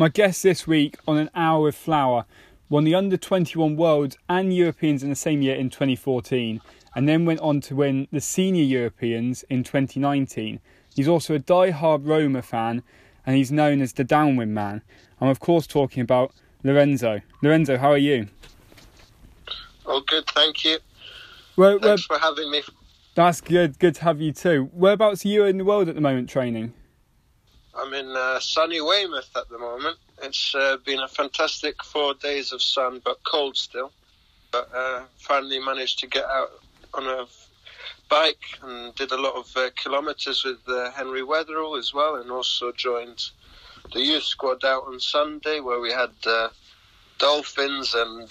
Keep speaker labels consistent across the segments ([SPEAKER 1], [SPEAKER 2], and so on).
[SPEAKER 1] My guest this week on An Hour with Flower won the Under 21 Worlds and Europeans in the same year in 2014 and then went on to win the Senior Europeans in 2019. He's also a die-hard Roma fan and he's known as the Downwind Man. I'm, of course, talking about Lorenzo. Lorenzo, how are you?
[SPEAKER 2] Oh, good, thank you.
[SPEAKER 1] Well,
[SPEAKER 2] Thanks for having me.
[SPEAKER 1] That's good. Good to have you too. Whereabouts are you in the world at the moment training?
[SPEAKER 2] I'm in uh, sunny Weymouth at the moment. It's uh, been a fantastic four days of sun, but cold still. But uh, finally managed to get out on a bike and did a lot of uh, kilometres with uh, Henry Weatherall as well, and also joined the youth squad out on Sunday where we had uh, Dolphins and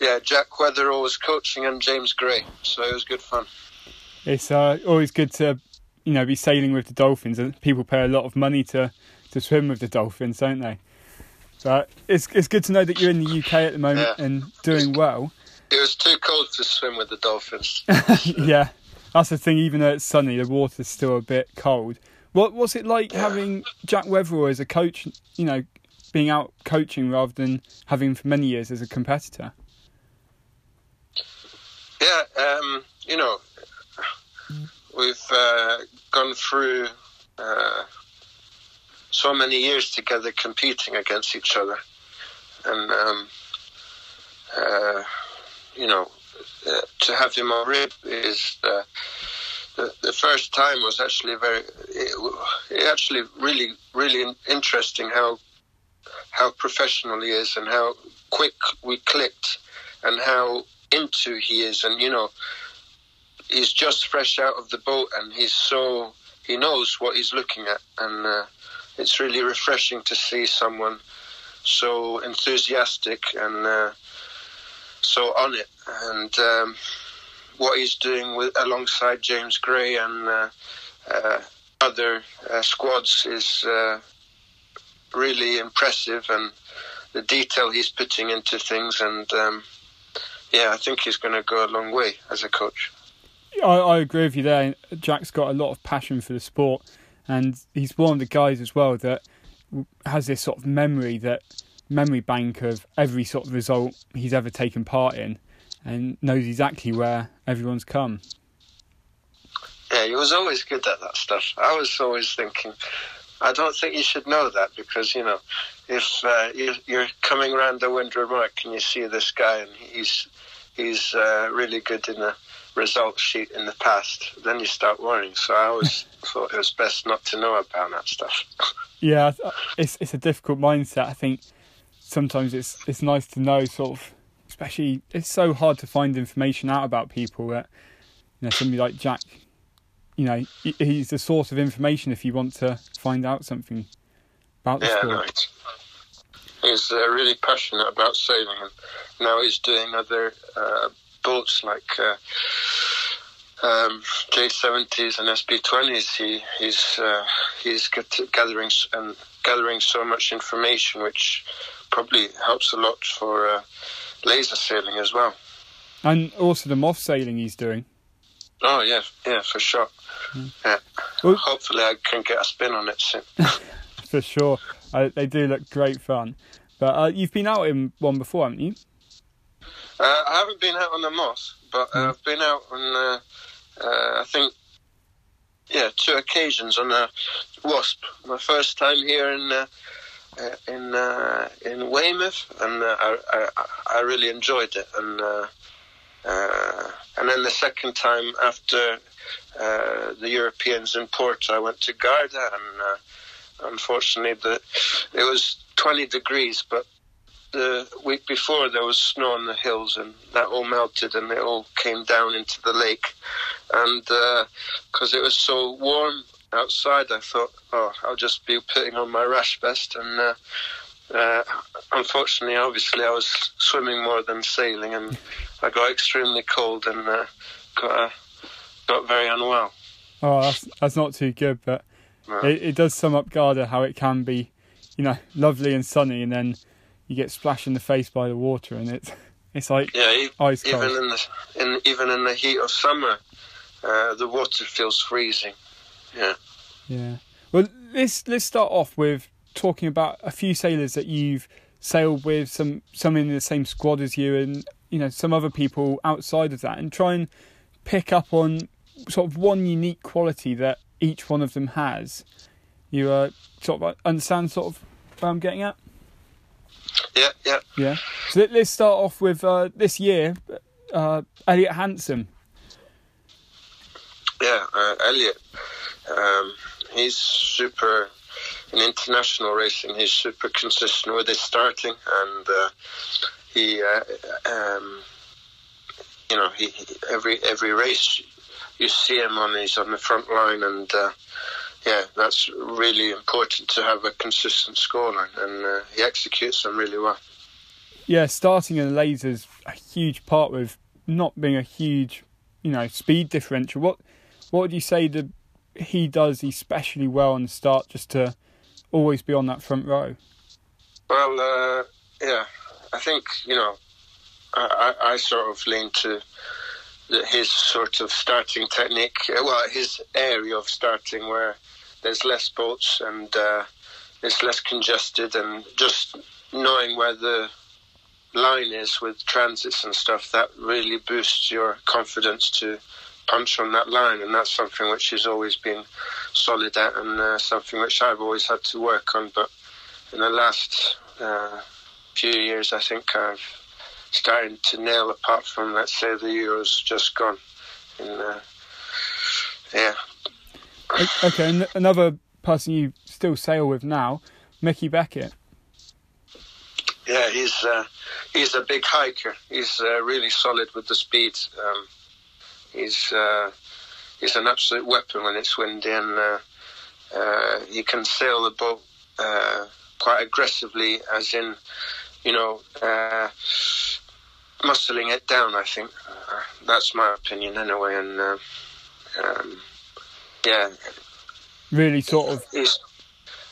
[SPEAKER 2] yeah, Jack Weatherall was coaching and James Gray, so it was good fun.
[SPEAKER 1] It's always good to you know, be sailing with the dolphins. And people pay a lot of money to, to swim with the dolphins, don't they? So it's it's good to know that you're in the UK at the moment yeah. and doing well.
[SPEAKER 2] It was too cold to swim with the dolphins.
[SPEAKER 1] yeah, that's the thing. Even though it's sunny, the water's still a bit cold. What what's it like yeah. having Jack Weatherall as a coach? You know, being out coaching rather than having for many years as a competitor.
[SPEAKER 2] Yeah, um, you know, we've uh, gone through uh, so many years together competing against each other. And, um, uh, you know, uh, to have him on rib is the, the first time was actually very, it, it actually really, really interesting how how professional he is and how quick we clicked and how into he is and you know he's just fresh out of the boat and he's so he knows what he's looking at. And uh, it's really refreshing to see someone so enthusiastic and uh, so on it. And um, what he's doing with alongside James Gray and uh, uh other uh, squads is uh, really impressive and the detail he's putting into things. And um, yeah I think he's going to go a long way as a coach.
[SPEAKER 1] I, I agree with you there. Jack's got a lot of passion for the sport, and he's one of the guys as well that has this sort of memory that memory bank of every sort of result he's ever taken part in, and knows exactly where everyone's come.
[SPEAKER 2] Yeah, he was always good at that stuff. I was always thinking, I don't think you should know that because you know, if uh, you're coming around the Windward Mark and you see this guy and he's he's uh, really good in the result sheet in the past, then you start worrying. So I always thought it was best not to know about that stuff.
[SPEAKER 1] yeah, it's it's a difficult mindset. I think sometimes it's it's nice to know sort of, especially it's so hard to find information out about people that you know somebody like Jack, you know, he's the source of information if you want to find out something about the
[SPEAKER 2] yeah,
[SPEAKER 1] sport.
[SPEAKER 2] Right. He's uh, really passionate about sailing, and now he's doing other uh, boats like uh, um, J70s and SB20s. He, he's uh, he's gathering and gathering so much information, which probably helps a lot for uh, laser sailing as well.
[SPEAKER 1] And also the moth sailing he's doing.
[SPEAKER 2] Oh yeah, yeah, for sure. Mm. Yeah. Well, Hopefully, I can get a spin on it soon.
[SPEAKER 1] for sure, uh, they do look great fun. But uh, you've been out in one before, haven't you?
[SPEAKER 2] Uh, I haven't been out on the moth, but uh, I've been out on, uh, uh, I think, yeah, two occasions on a wasp. My first time here in uh, in in Weymouth, and I, I, I really enjoyed it, and and then the second time after the Europeans in Porto, I went to Garda, and unfortunately, the it was 20 degrees, but the week before there was snow on the hills and that all melted and it all came down into the lake. And because uh, it was so warm outside, I thought, oh, I'll just be putting on my rash vest. And uh, uh, unfortunately, obviously, I was swimming more than sailing and I got extremely cold and uh, got, uh, got very unwell.
[SPEAKER 1] Oh, that's, that's not too good, but no. it, it does sum up Garda how it can be, you know, lovely and sunny and then you get splashed in the face by the water, and it's it's like
[SPEAKER 2] yeah,
[SPEAKER 1] ice
[SPEAKER 2] cold. Even in the in, even in the heat of summer, uh, the water feels freezing. Yeah.
[SPEAKER 1] Yeah. Well, let's let's start off with talking about a few sailors that you've sailed with, some some in the same squad as you, and you know some other people outside of that, and try and pick up on sort of one unique quality that each one of them has. You uh, sort of understand sort of what I'm getting at.
[SPEAKER 2] Yeah, yeah.
[SPEAKER 1] Yeah. So let, us start off with uh, this year, uh, Elliot Hanson.
[SPEAKER 2] Yeah, uh, Elliot. Um, he's super in international racing. He's super consistent with his starting, and uh, he, uh, um, you know, he, every every race you see him on. He's on the front line, and uh, yeah, that's really important to have a consistent scoreline, and uh, he executes them really well.
[SPEAKER 1] Yeah, starting in the lasers a huge part with not being a huge, you know, speed differential. What what would you say that he does especially well on the start, just to always be on that front row?
[SPEAKER 2] Well, uh, yeah, I think you know, I, I, I sort of lean to his sort of starting technique. Uh, well, his area of starting where there's less boats and uh, it's less congested, and just knowing where the line is with transits and stuff that really boosts your confidence to punch on that line, and that's something which he's always been solid at, and uh, something which I've always had to work on. But in the last uh, few years, I think I've started to nail. Apart from let's say the Euros just gone, in uh, yeah.
[SPEAKER 1] Okay, another person you still sail with now, Mickey Beckett.
[SPEAKER 2] Yeah, he's uh, he's a big hiker. He's uh, really solid with the speed. Um, he's uh, he's an absolute weapon when it's windy, and uh, uh, he can sail the boat uh, quite aggressively, as in, you know, muscling it down. I think that's my opinion anyway, and um, yeah,
[SPEAKER 1] really sort of.
[SPEAKER 2] He's,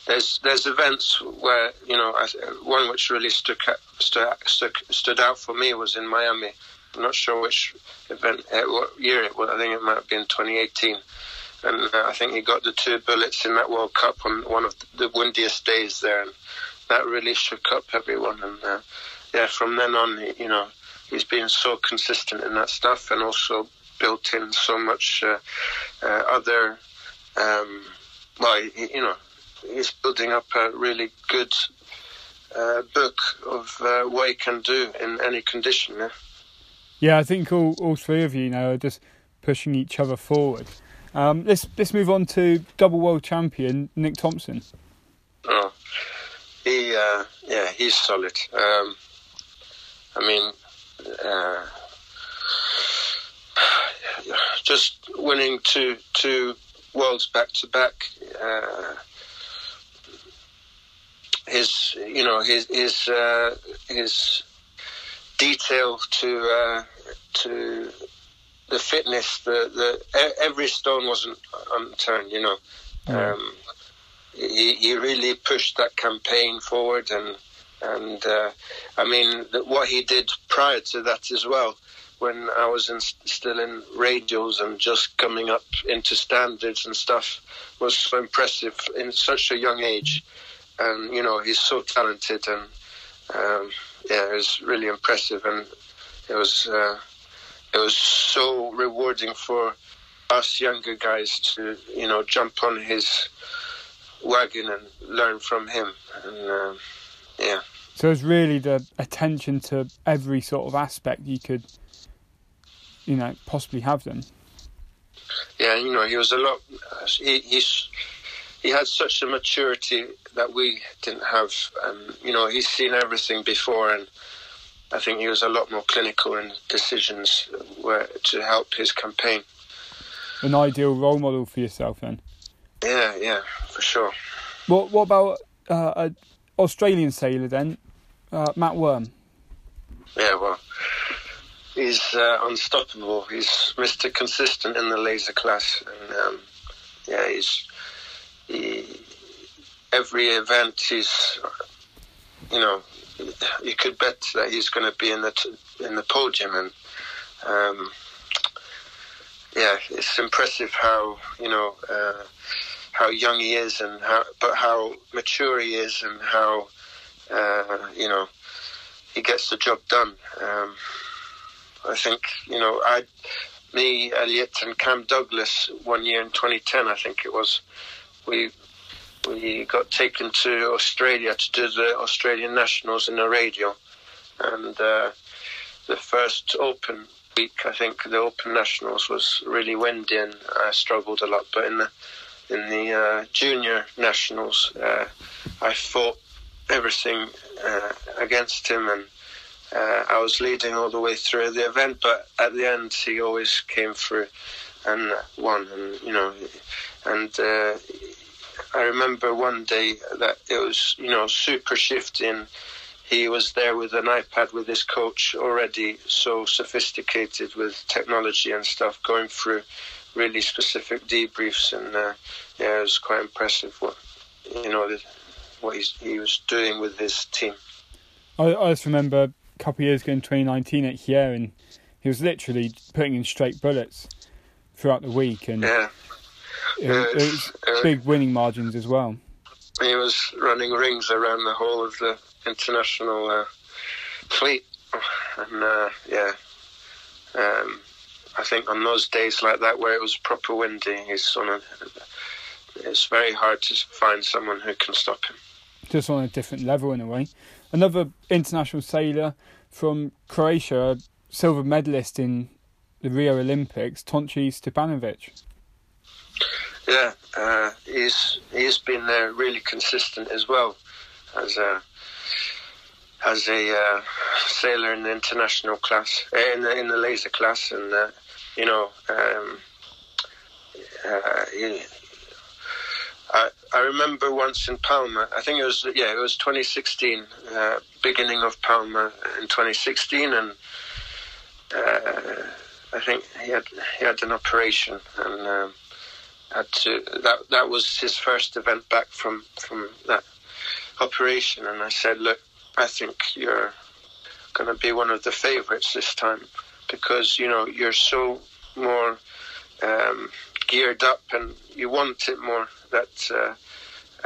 [SPEAKER 2] there's there's events where you know I, one which really stuck stood, stood, stood out for me was in Miami I'm not sure which event, uh, what year it was. I think it might have been 2018. And uh, I think he got the two bullets in that World Cup on one of the windiest days there. And that really shook up everyone. And uh, yeah, from then on, you know, he's been so consistent in that stuff and also built in so much uh, uh, other, um, well, you know, he's building up a really good uh, book of uh, what he can do in any condition. Yeah?
[SPEAKER 1] Yeah, I think all, all three of you, know are just pushing each other forward. Um, let's let's move on to double world champion Nick Thompson.
[SPEAKER 2] Oh, he uh, yeah, he's solid. Um, I mean, uh, just winning two two worlds back to back. Uh, his you know his his uh, his detail to uh, to the fitness. The the every stone wasn't unturned. You know, um, he he really pushed that campaign forward, and and uh, I mean what he did prior to that as well. When I was in, still in radials and just coming up into standards and stuff was so impressive in such a young age, and you know he's so talented and um, yeah, it was really impressive, and it was uh, it was so rewarding for us younger guys to you know jump on his wagon and learn from him, and uh, yeah.
[SPEAKER 1] So it's really the attention to every sort of aspect you could, you know, possibly have them.
[SPEAKER 2] Yeah, you know, he was a lot. He he's he had such a maturity that we didn't have. Um, you know, he's seen everything before, and I think he was a lot more clinical in decisions where, to help his campaign.
[SPEAKER 1] An ideal role model for yourself, then.
[SPEAKER 2] Yeah, yeah, for sure.
[SPEAKER 1] What What about uh, an Australian sailor then, uh, Matt Wearn?
[SPEAKER 2] Yeah, well, he's uh, unstoppable. He's Mr. Consistent in the laser class, and um, yeah, he's he, every event he's, you know, you could bet that he's going to be in the t- in the podium, and um, yeah, it's impressive how you know uh, how young he is and how but how mature he is and how uh, you know he gets the job done. Um, I think you know I, me, Elliot, and Cam Douglas one year in 2010, I think it was, we we got taken to Australia to do the Australian Nationals in a radial, and uh, the first Open week, I think the Open Nationals was really windy and I struggled a lot. But in the in the uh, Junior Nationals, uh, I fought everything uh, against him and. Uh, I was leading all the way through the event, but at the end he always came through and won. And you know, and uh, I remember one day that it was you know super shifting he was there with an iPad with his coach already so sophisticated with technology and stuff going through really specific debriefs and uh, yeah it was quite impressive what you know what he was doing with his team
[SPEAKER 1] I, I just remember couple of years ago in 2019 at here and he was literally putting in straight bullets throughout the week and
[SPEAKER 2] yeah.
[SPEAKER 1] it, it was uh, big winning margins as well
[SPEAKER 2] he was running rings around the whole of the international uh, fleet, and uh, yeah, um, I think on those days like that where it was proper windy, he's on a. It's very hard to find someone who can stop him.
[SPEAKER 1] Just on a different level in a way. Another international sailor from Croatia, a silver medalist in the Rio Olympics, Tonči Stipanović.
[SPEAKER 2] Yeah, uh, he's he's been uh, really consistent as well as a as a uh, sailor in the international class, uh, in the in the laser class, and uh, you know, um, uh, I I remember once in Palma. I think it was yeah, it was 2016, beginning of Palma in 2016, and. I think he had he had an operation and um, had to that that was his first event back from from that operation and I said look I think you're going to be one of the favorites this time because you know you're so more um, geared up and you want it more that uh,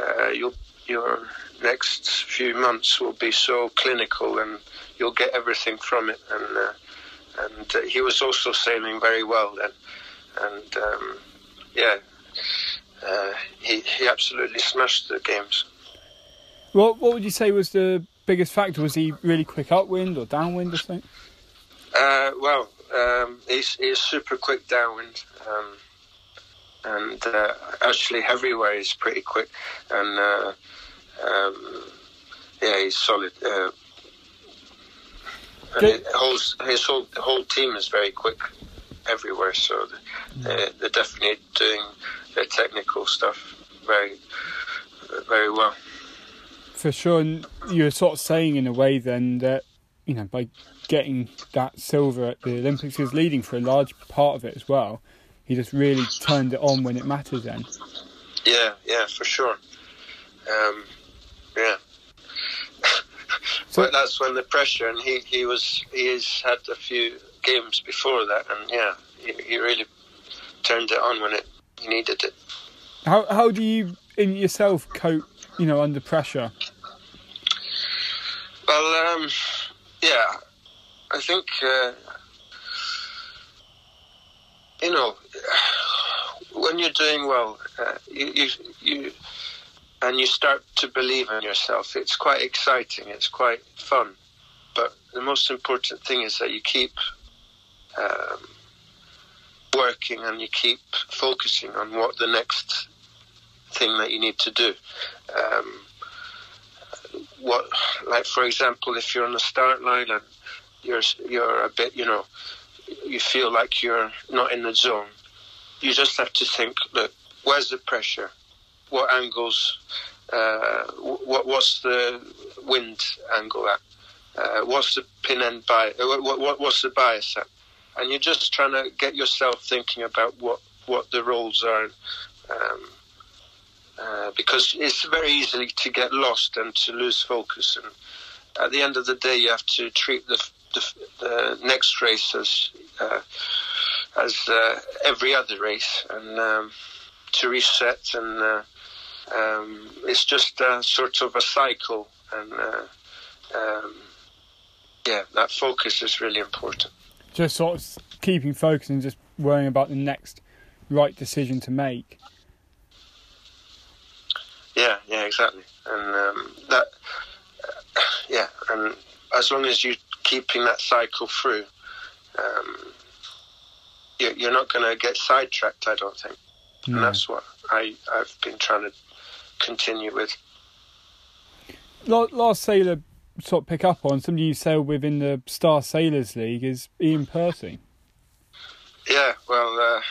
[SPEAKER 2] uh, you'll your next few months will be so clinical and you'll get everything from it and uh, and uh, he was also sailing very well then and um, yeah uh, he he absolutely smashed the games.
[SPEAKER 1] What what would you say was the biggest factor? Was he really quick upwind or downwind or something?
[SPEAKER 2] Uh, well, um, he's he's super quick downwind, um, and uh, actually everywhere he's pretty quick, and uh, um, yeah, he's solid. Uh, and it holds, his whole whole team is very quick everywhere, so they're, they're definitely doing their technical stuff very, very well.
[SPEAKER 1] For sure, and you're sort of saying in a way then that you know by getting that silver at the Olympics, was leading for a large part of it as well. He just really turned it on when it mattered. Then.
[SPEAKER 2] Yeah, yeah, for sure. Um, yeah. so, but that's when the pressure, and he, he was he has had a few games before that, and yeah, he, he really turned it on when it he needed it.
[SPEAKER 1] How how do you in yourself cope, you know, under pressure?
[SPEAKER 2] Well, um, yeah, I think uh, you know when you're doing well, uh, you, you you and you start to believe in yourself. It's quite exciting. It's quite fun. But the most important thing is that you keep um, working and you keep focusing on what the next thing that you need to do. Um, what, like for example, if you're on the start line and you're you're a bit, you know, you feel like you're not in the zone. You just have to think, look, where's the pressure? What angles? Uh, what what's the wind angle at? Uh, what's the pin end bias? Uh, what, what, what's the bias at? and you're just trying to get yourself thinking about what what the roles are. Um, uh, because it's very easy to get lost and to lose focus. And at the end of the day, you have to treat the, the, the next race as uh, as uh, every other race. And um, to reset, and uh, um, it's just sort of a cycle, and uh, um, yeah, that focus is really important.
[SPEAKER 1] Just sort of keeping focus and just worrying about the next right decision to make.
[SPEAKER 2] Yeah, yeah, exactly, and um, that, uh, yeah, and as long as you're keeping that cycle through, um, you're not going to get sidetracked. I don't think, no. and that's what I I've been trying to continue with.
[SPEAKER 1] Last sailor sort of pick up on somebody you sail with in the Star Sailors League is Iain Percy.
[SPEAKER 2] Yeah, well, uh,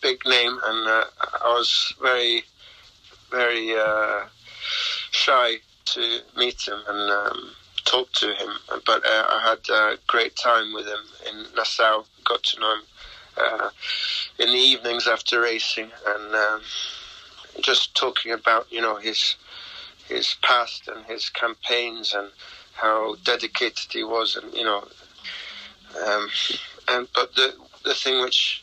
[SPEAKER 2] big name, and uh, I was very very uh, shy to meet him and um, talk to him. But uh, I had a great time with him in Nassau. Got to know him uh, in the evenings after racing, and um, just talking about you know his his past and his campaigns and how dedicated he was, and you know, um, and but the the thing which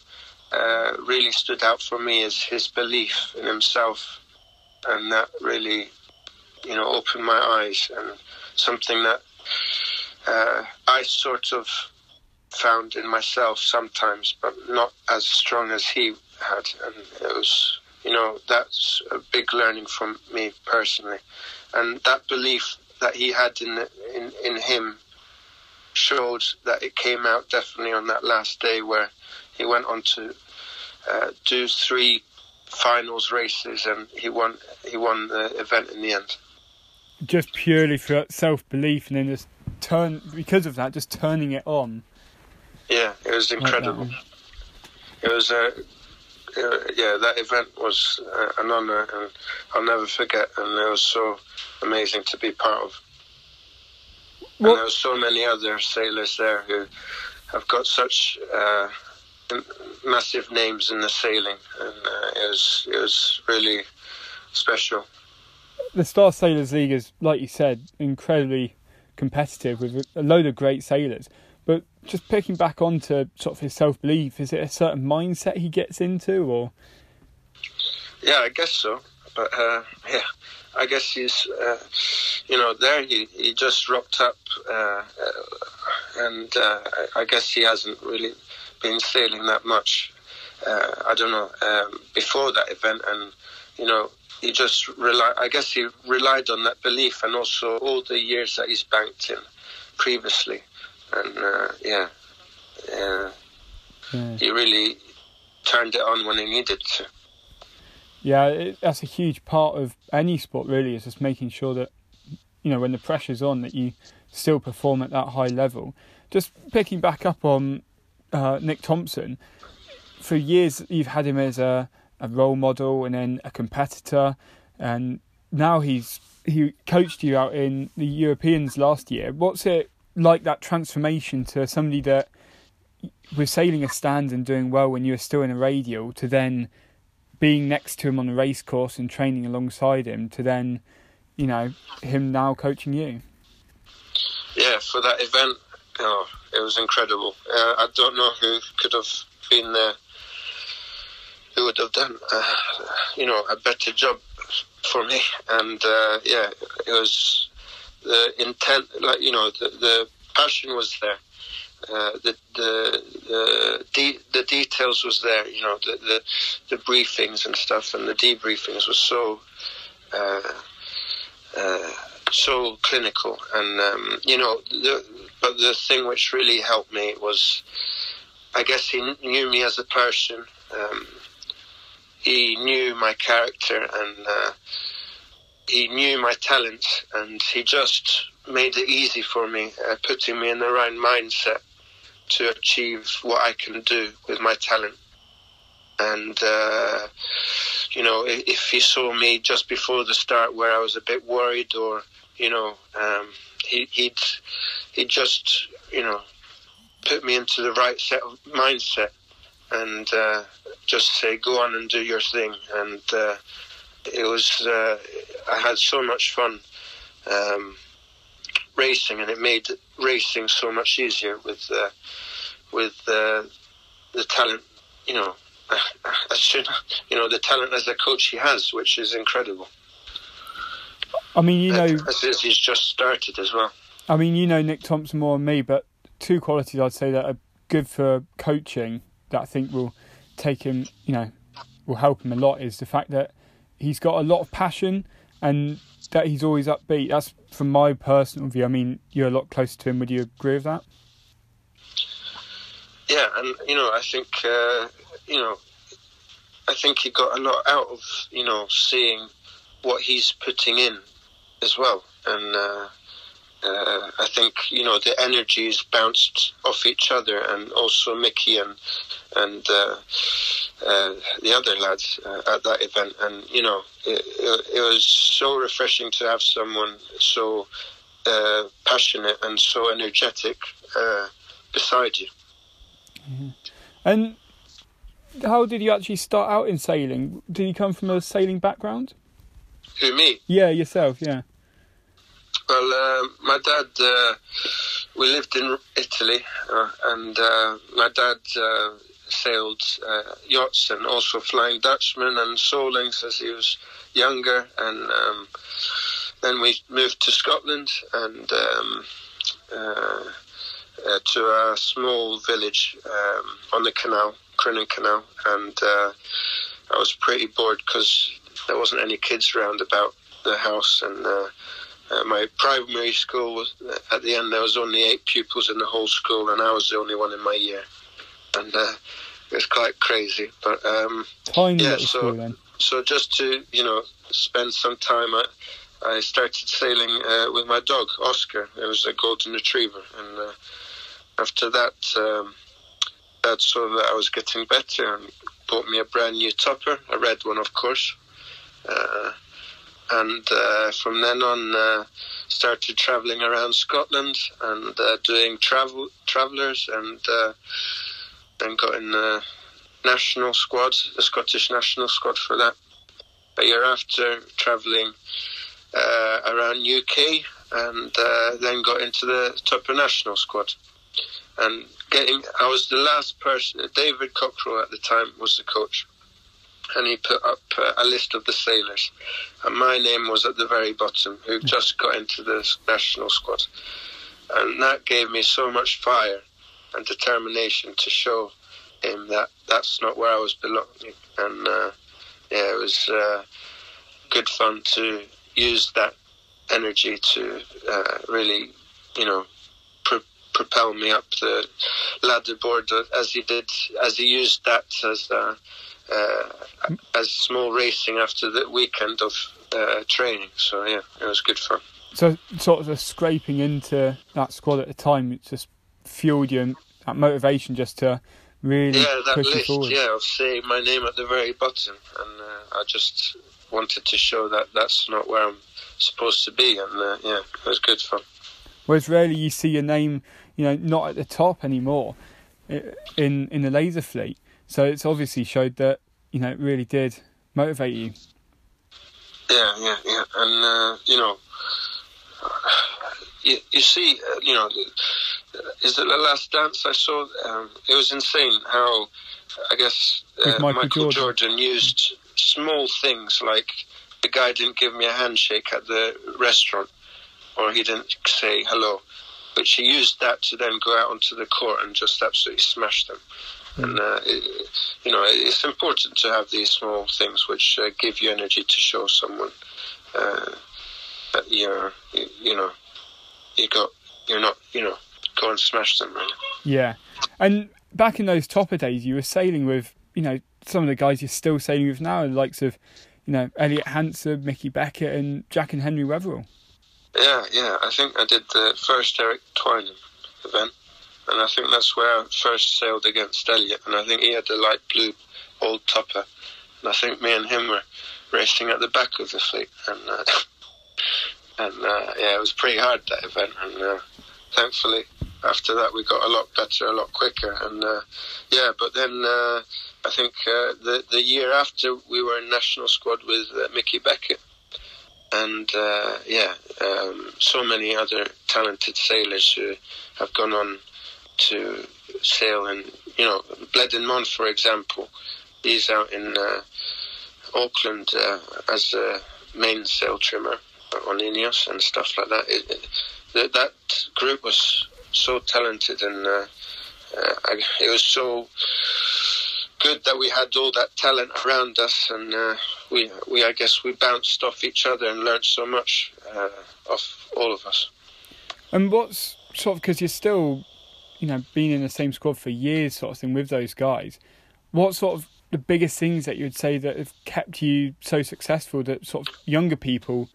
[SPEAKER 2] uh, really stood out for me is his belief in himself and that really, you know, opened my eyes and something that uh, I sort of found in myself sometimes, but not as strong as he had, and it was, you know, that's a big learning from me personally, and that belief that he had in in in him showed that it came out definitely on that last day where he went on to uh, do three finals races, and he won. He won the event in the end.
[SPEAKER 1] Just purely for self belief, and then just turn because of that, just turning it on.
[SPEAKER 2] Yeah, it was incredible. Like it was a. Uh, yeah, that event was uh, an honour, and I'll never forget. And it was so amazing to be part of. What? And there were so many other sailors there who have got such uh, massive names in the sailing, and uh, it was it was really special.
[SPEAKER 1] The Star Sailors League is, like you said, incredibly competitive with a load of great sailors. Just picking back onto sort of his self belief, is it a certain mindset he gets into, or?
[SPEAKER 2] Yeah, I guess so. But uh, yeah, I guess he's, uh, you know, there he, he just rocked up, uh, uh and uh, I guess he hasn't really been sailing that much. Uh, I don't know um, before that event, and you know he just rely. I guess he relied on that belief, and also all the years that he's banked in previously, and uh, yeah, yeah, yeah, he really turned it on when he needed to.
[SPEAKER 1] Yeah, it, that's a huge part of any sport. Really, is just making sure that you know when the pressure's on that you still perform at that high level. Just picking back up on uh, Nick Thompson, for years you've had him as a, a role model and then a competitor, and now he's he coached you out in the Europeans last year. What's it like that transformation to somebody that was sailing a stand and doing well when you were still in a radial to then being next to him on the race course and training alongside him to then, you know, him now coaching you?
[SPEAKER 2] Yeah, for that event, oh, it was incredible. Uh, I don't know who could have been there, who would have done, uh, you know, a better job for me. And uh, yeah, it was the intent, like you know, the, the passion was there. Uh, the the the, de- the details was there, you know, the, the the briefings and stuff, and the debriefings was so uh, uh, so clinical, and um, you know, the, but the thing which really helped me was, I guess he knew me as a person. Um, he knew my character and uh, he knew my talents, and he just made it easy for me, uh, putting me in the right mindset to achieve what I can do with my talent. And uh, you know, if, he saw me just before the start where I was a bit worried, or you know, um, he, he'd he just you know put me into the right set of mindset and uh, just say go on and do your thing and uh, it was uh, I had so much fun um, racing and it made racing so much easier with uh, with uh, the talent you know as you know, you know, the talent as a coach he has, which is incredible.
[SPEAKER 1] I mean, you know,
[SPEAKER 2] as he's just started as well.
[SPEAKER 1] I mean, you know Nick Thompson more than me, but two qualities I'd say that are good for coaching that I think will take him, you know, will help him a lot is the fact that he's got a lot of passion and that he's always upbeat. That's from my personal view. I mean, you're a lot closer to him. Would you agree with that?
[SPEAKER 2] Yeah, and you know, I think uh, you know, I think he got a lot out of you know seeing what he's putting in as well, and uh, uh, I think you know the energies bounced off each other, and also Mickey and and uh, uh, the other lads uh, at that event, and you know it, it, it, was so refreshing to have someone so uh, passionate and so energetic uh, beside you.
[SPEAKER 1] Mm-hmm. And how did you actually start out in sailing? Did you come from a sailing background?
[SPEAKER 2] Who me?
[SPEAKER 1] Yeah, yourself. Yeah.
[SPEAKER 2] Well, uh, my dad, uh, we lived in Italy, uh, and uh, my dad uh, sailed uh, yachts and also Flying Dutchman and Solings as he was younger. And um, then we moved to Scotland and um, to a small village um, on the canal, Crinan Canal. And I was pretty bored because there wasn't any kids around about the house and uh, my primary school was at the end there was only eight pupils in the whole school, and I was the only one in my year, and uh, it was quite crazy. But um,
[SPEAKER 1] Tiny yeah, so school,
[SPEAKER 2] so just to you know spend some time, I, I started sailing uh, with my dog Oscar. It was a golden retriever, and uh, after that, um, Dad saw that I was getting better and bought me a brand new topper, a red one, of course. And uh, from then on uh, started traveling around Scotland and uh, doing travel travelers and uh, then got in the national squad, the Scottish national squad for that. A year after traveling uh, around UK and uh, then got into the Topper national squad. And getting, I was the last person. David Cockrell at the time was the coach and he put up uh, a list of the sailors. And my name was at the very bottom, who just got into the national squad. And that gave me so much fire and determination to show him that that's not where I was belonging. And uh, yeah, it was uh, good fun to use that energy to uh, really, you know, propel me up the ladder board as he did, as he used that as uh, as small racing after the weekend of uh, training. So yeah, it was good fun.
[SPEAKER 1] So sort of scraping into that squad at the time, it just fueled you and that motivation just to really
[SPEAKER 2] yeah that list
[SPEAKER 1] forward.
[SPEAKER 2] yeah of saying my name at the very bottom, and uh, I just wanted to show that that's not where I'm supposed to be, and uh, yeah, it was good fun.
[SPEAKER 1] Whereas rarely you see your name, you know, not at the top anymore in in the laser fleet. So it's obviously showed that you know it really did motivate you.
[SPEAKER 2] Yeah, yeah, yeah, and uh, you know, you, you see, uh, you know, is it the last dance I saw? Um, it was insane how I guess uh,
[SPEAKER 1] Michael, Michael Jordan.
[SPEAKER 2] Jordan used small things like the guy didn't give me a handshake at the restaurant, or he didn't say hello, but she used that to then go out onto the court and just absolutely smash them. And uh, it, you know, it's important to have these small things which uh, give you energy to show someone uh, that you're, you, you, know, you got, you're not, you know, go and smash them. Really.
[SPEAKER 1] Yeah, and back in those topper days, you were sailing with, you know, some of the guys you're still sailing with now, the likes of, you know, Elliot Hanson, Mickey Beckett, and Jack and Henry Wetherill.
[SPEAKER 2] Yeah, yeah. I think I did the first Eric Twiname event and I think that's where I first sailed against Elliot, and I think he had the light blue old topper, and I think me and him were racing at the back of the fleet, and uh, and uh, yeah, it was pretty hard that event, and uh, thankfully after that we got a lot better, a lot quicker, and uh, yeah, but then uh, I think uh, the the year after we were in national squad with Mickey Beckett. And yeah, um, so many other talented sailors who have gone on to sail in, you know, Bleddyn Mon, for example, he's out in uh, Auckland uh, as a main sail trimmer on Ineos and stuff like that. It, it, that, that group was so talented and uh, uh, it was so good that we had all that talent around us, and uh, we, we, I guess, we bounced off each other and learned so much uh, off all of us.
[SPEAKER 1] And what's sort of because you're still, you know, being in the same squad for years, sort of thing with those guys. What sort of the biggest things that you would say that have kept you so successful that sort of younger people,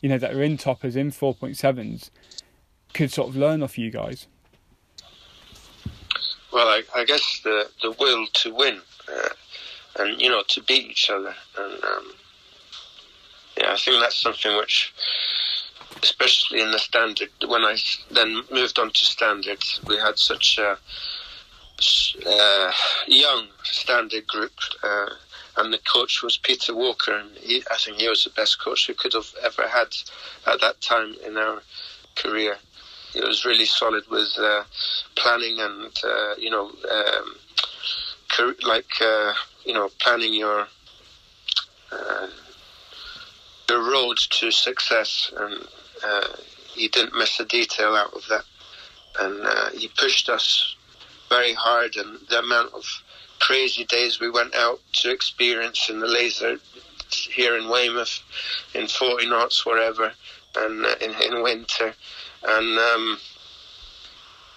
[SPEAKER 1] you know, that are in toppers in four point sevens, could sort of learn off you guys?
[SPEAKER 2] Well, I, I guess the the will to win, uh, and you know, to beat each other, and um, yeah, I think that's something which especially in the standard. When I then moved on to standard, we had such a uh, young standard group, uh, and the coach was Peter Walker, and he, I think he was the best coach we could have ever had at that time in our career. He was really solid with uh, planning and uh, you know, um, like uh, you know, planning your uh, the road to success and uh, he didn't miss a detail out of that, and uh, he pushed us very hard. And the amount of crazy days we went out to experience in the laser here in Weymouth, in 40 knots, wherever, and uh, in, in winter, and um,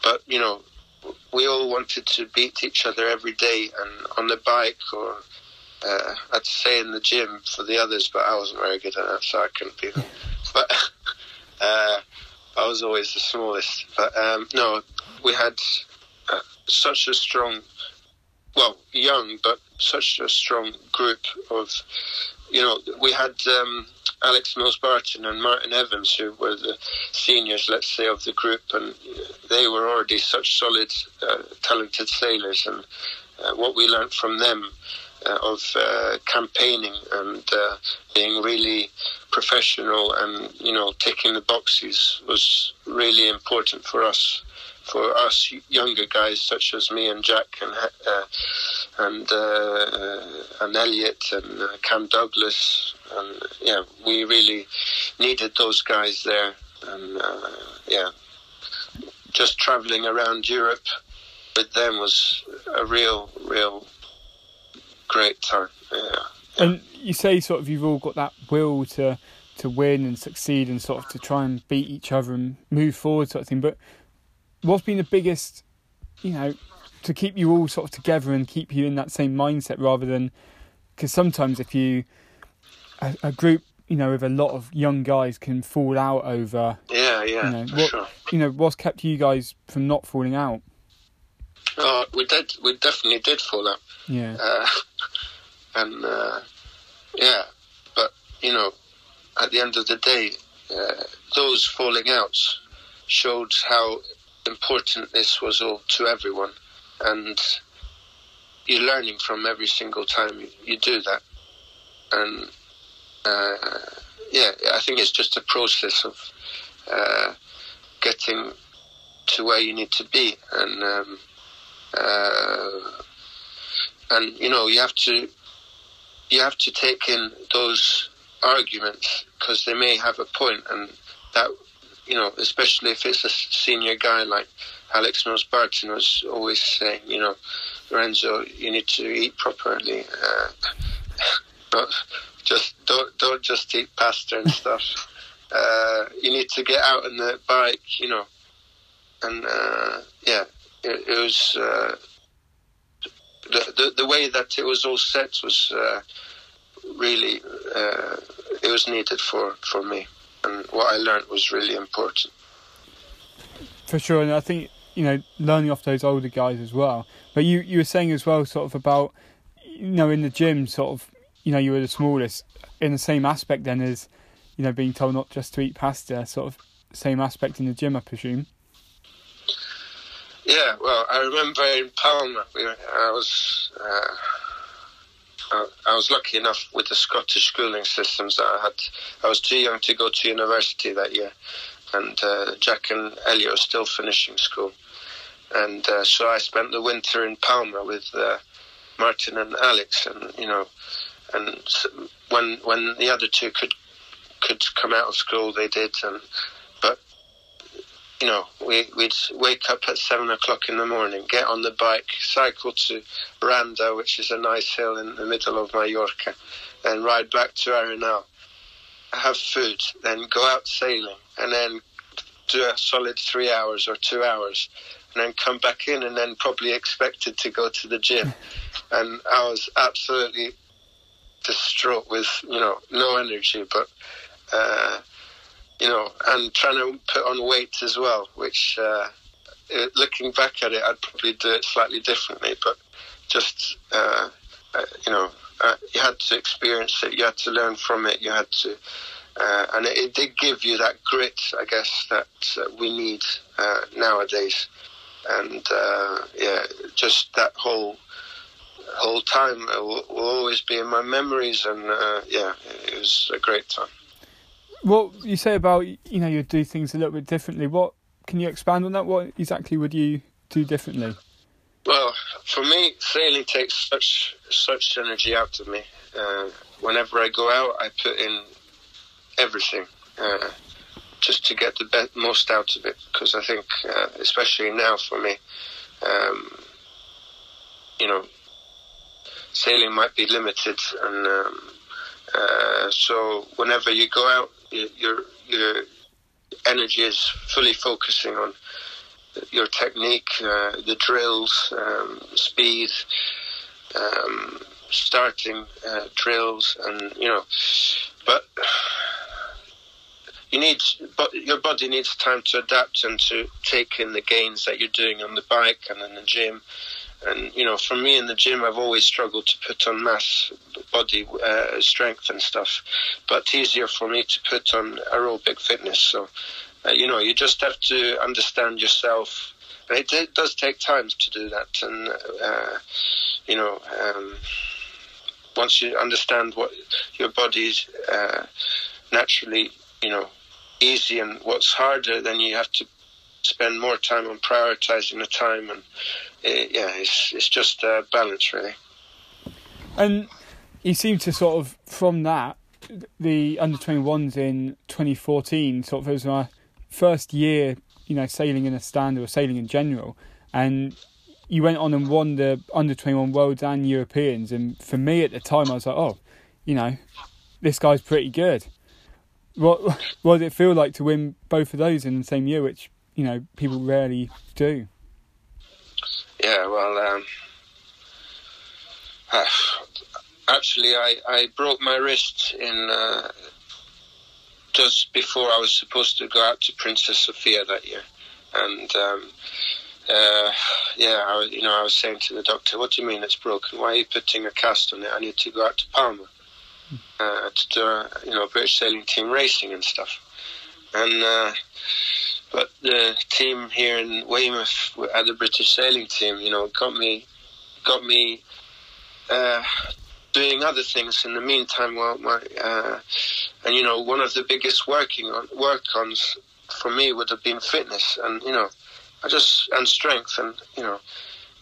[SPEAKER 2] but you know we all wanted to beat each other every day and on the bike or uh, I'd say in the gym for the others, but I wasn't very good at that, so I couldn't be. But uh, I was always the smallest. But um, no, we had uh, such a strong, well, young, but such a strong group of, you know, we had um, Alex Mills Barton and Martin Evans, who were the seniors, let's say, of the group, and they were already such solid, uh, talented sailors. And uh, what we learned from them of uh, campaigning and uh, being really professional and you know ticking the boxes was really important for us for us younger guys such as me and Jack and uh, and uh, and Elliot and uh, Cam Douglas. And yeah we really needed those guys there. And yeah just traveling around Europe with them was a real real great time. Yeah.
[SPEAKER 1] And you say sort of you've all got that will to to win and succeed and sort of to try and beat each other and move forward sort of thing. But what's been the biggest, you know, to keep you all sort of together and keep you in that same mindset rather than because sometimes if you a, a, group you know with a lot of young guys can fall out over
[SPEAKER 2] yeah yeah
[SPEAKER 1] you know what
[SPEAKER 2] sure.
[SPEAKER 1] you know what's kept you guys from not falling out
[SPEAKER 2] oh we did we definitely did fall out.
[SPEAKER 1] Yeah.
[SPEAKER 2] Uh, and uh, yeah, but you know, at the end of the day, uh, those falling outs showed how important this was all to everyone, and you're learning from every single time you, you do that, and uh, yeah, I think it's just a process of uh, getting to where you need to be, and um, uh, and you know you have to you have to take in those arguments because they may have a point, and that you know, especially if it's a senior guy like Alex Mills Barton was always saying, you know, Lorenzo, you need to eat properly. Uh, just don't don't just eat pasta and stuff. uh, you need to get out on the bike, you know, and uh, yeah, it, was uh, the, the, the way that it was all set was uh, really uh, it was needed for, for me, and what I learned was really important.
[SPEAKER 1] For sure, and I think you know learning off those older guys as well. But you you were saying as well, sort of about you know in the gym, sort of you know you were the smallest in the same aspect then as you know being told not just to eat pasta, sort of same aspect in the gym, I presume.
[SPEAKER 2] Yeah, well, I remember in Palma, I was uh, I, I, was lucky enough with the Scottish schooling systems that I had. I was too young to go to university that year, and uh, Jack and Elliot were still finishing school, and uh, so I spent the winter in Palma with uh, Martin and Alex, and you know, and when when the other two could could come out of school, they did, and you know, we, we'd wake up at seven o'clock in the morning, get on the bike, cycle to Randa, which is a nice hill in the middle of Mallorca, and ride back to Arenal, have food, then go out sailing, and then do a solid three hours or two hours, and then come back in, and then probably expected to go to the gym. and I was absolutely distraught with, you know, no energy, but. Uh, you know, and trying to put on weight as well, which uh, looking back at it, I'd probably do it slightly differently, but just, uh, uh, you know, uh, you had to experience it, you had to learn from it, you had to, uh, and it, it, did give you that grit, I guess, that uh, we need nowadays. And yeah, just that whole whole time will, will, always be in my memories, and yeah, it was a great time.
[SPEAKER 1] What you say about you know you do things a little bit differently. What can you expand on that? What exactly would you do differently?
[SPEAKER 2] Well, for me, sailing takes such such energy out of me. Uh, whenever I go out, I put in everything uh, just to get the best, most out of it. Because I think, uh, especially now for me, um, you know, sailing might be limited, and um, uh, so whenever you go out, your your energy is fully focusing on your technique, uh, the drills, um, speed, um, starting uh, drills, and you know, but you need, but your body needs time to adapt and to take in the gains that you're doing on the bike and in the gym, and you know, for me in the gym, I've always struggled to put on mass body uh, strength and stuff, but easier for me to put on aerobic fitness. So, uh, you know, you just have to understand yourself. It, it does take time to do that, and uh, you know, um, once you understand what your body's uh, naturally, you know, easy and what's harder, then you have to spend more time on prioritizing the time and it, yeah it's it's just a balance really.
[SPEAKER 1] And you seem to sort of from that the under 21s in 2014 sort of was my first year you know sailing in a stand or sailing in general. And you went on and won the under 21 worlds and europeans. And for me at the time i was like oh you know this guy's pretty good. What what did it feel like to win both of those in the same year which you know people rarely do.
[SPEAKER 2] Yeah, well, um, actually, I, I broke my wrist in uh, just before I was supposed to go out to Princess Sofia that year, and um, uh, yeah, I, you know, I was saying to the doctor, "What do you mean it's broken? Why are you putting a cast on it? I need to go out to Palma uh, to do, you know, British sailing team racing and stuff." And uh, but the team here in Weymouth at the British sailing team, you know, got me, got me uh, doing other things in the meantime. While my, uh, and you know, one of the biggest working on work ons for me would have been fitness, and you know, I just and strength, and you know,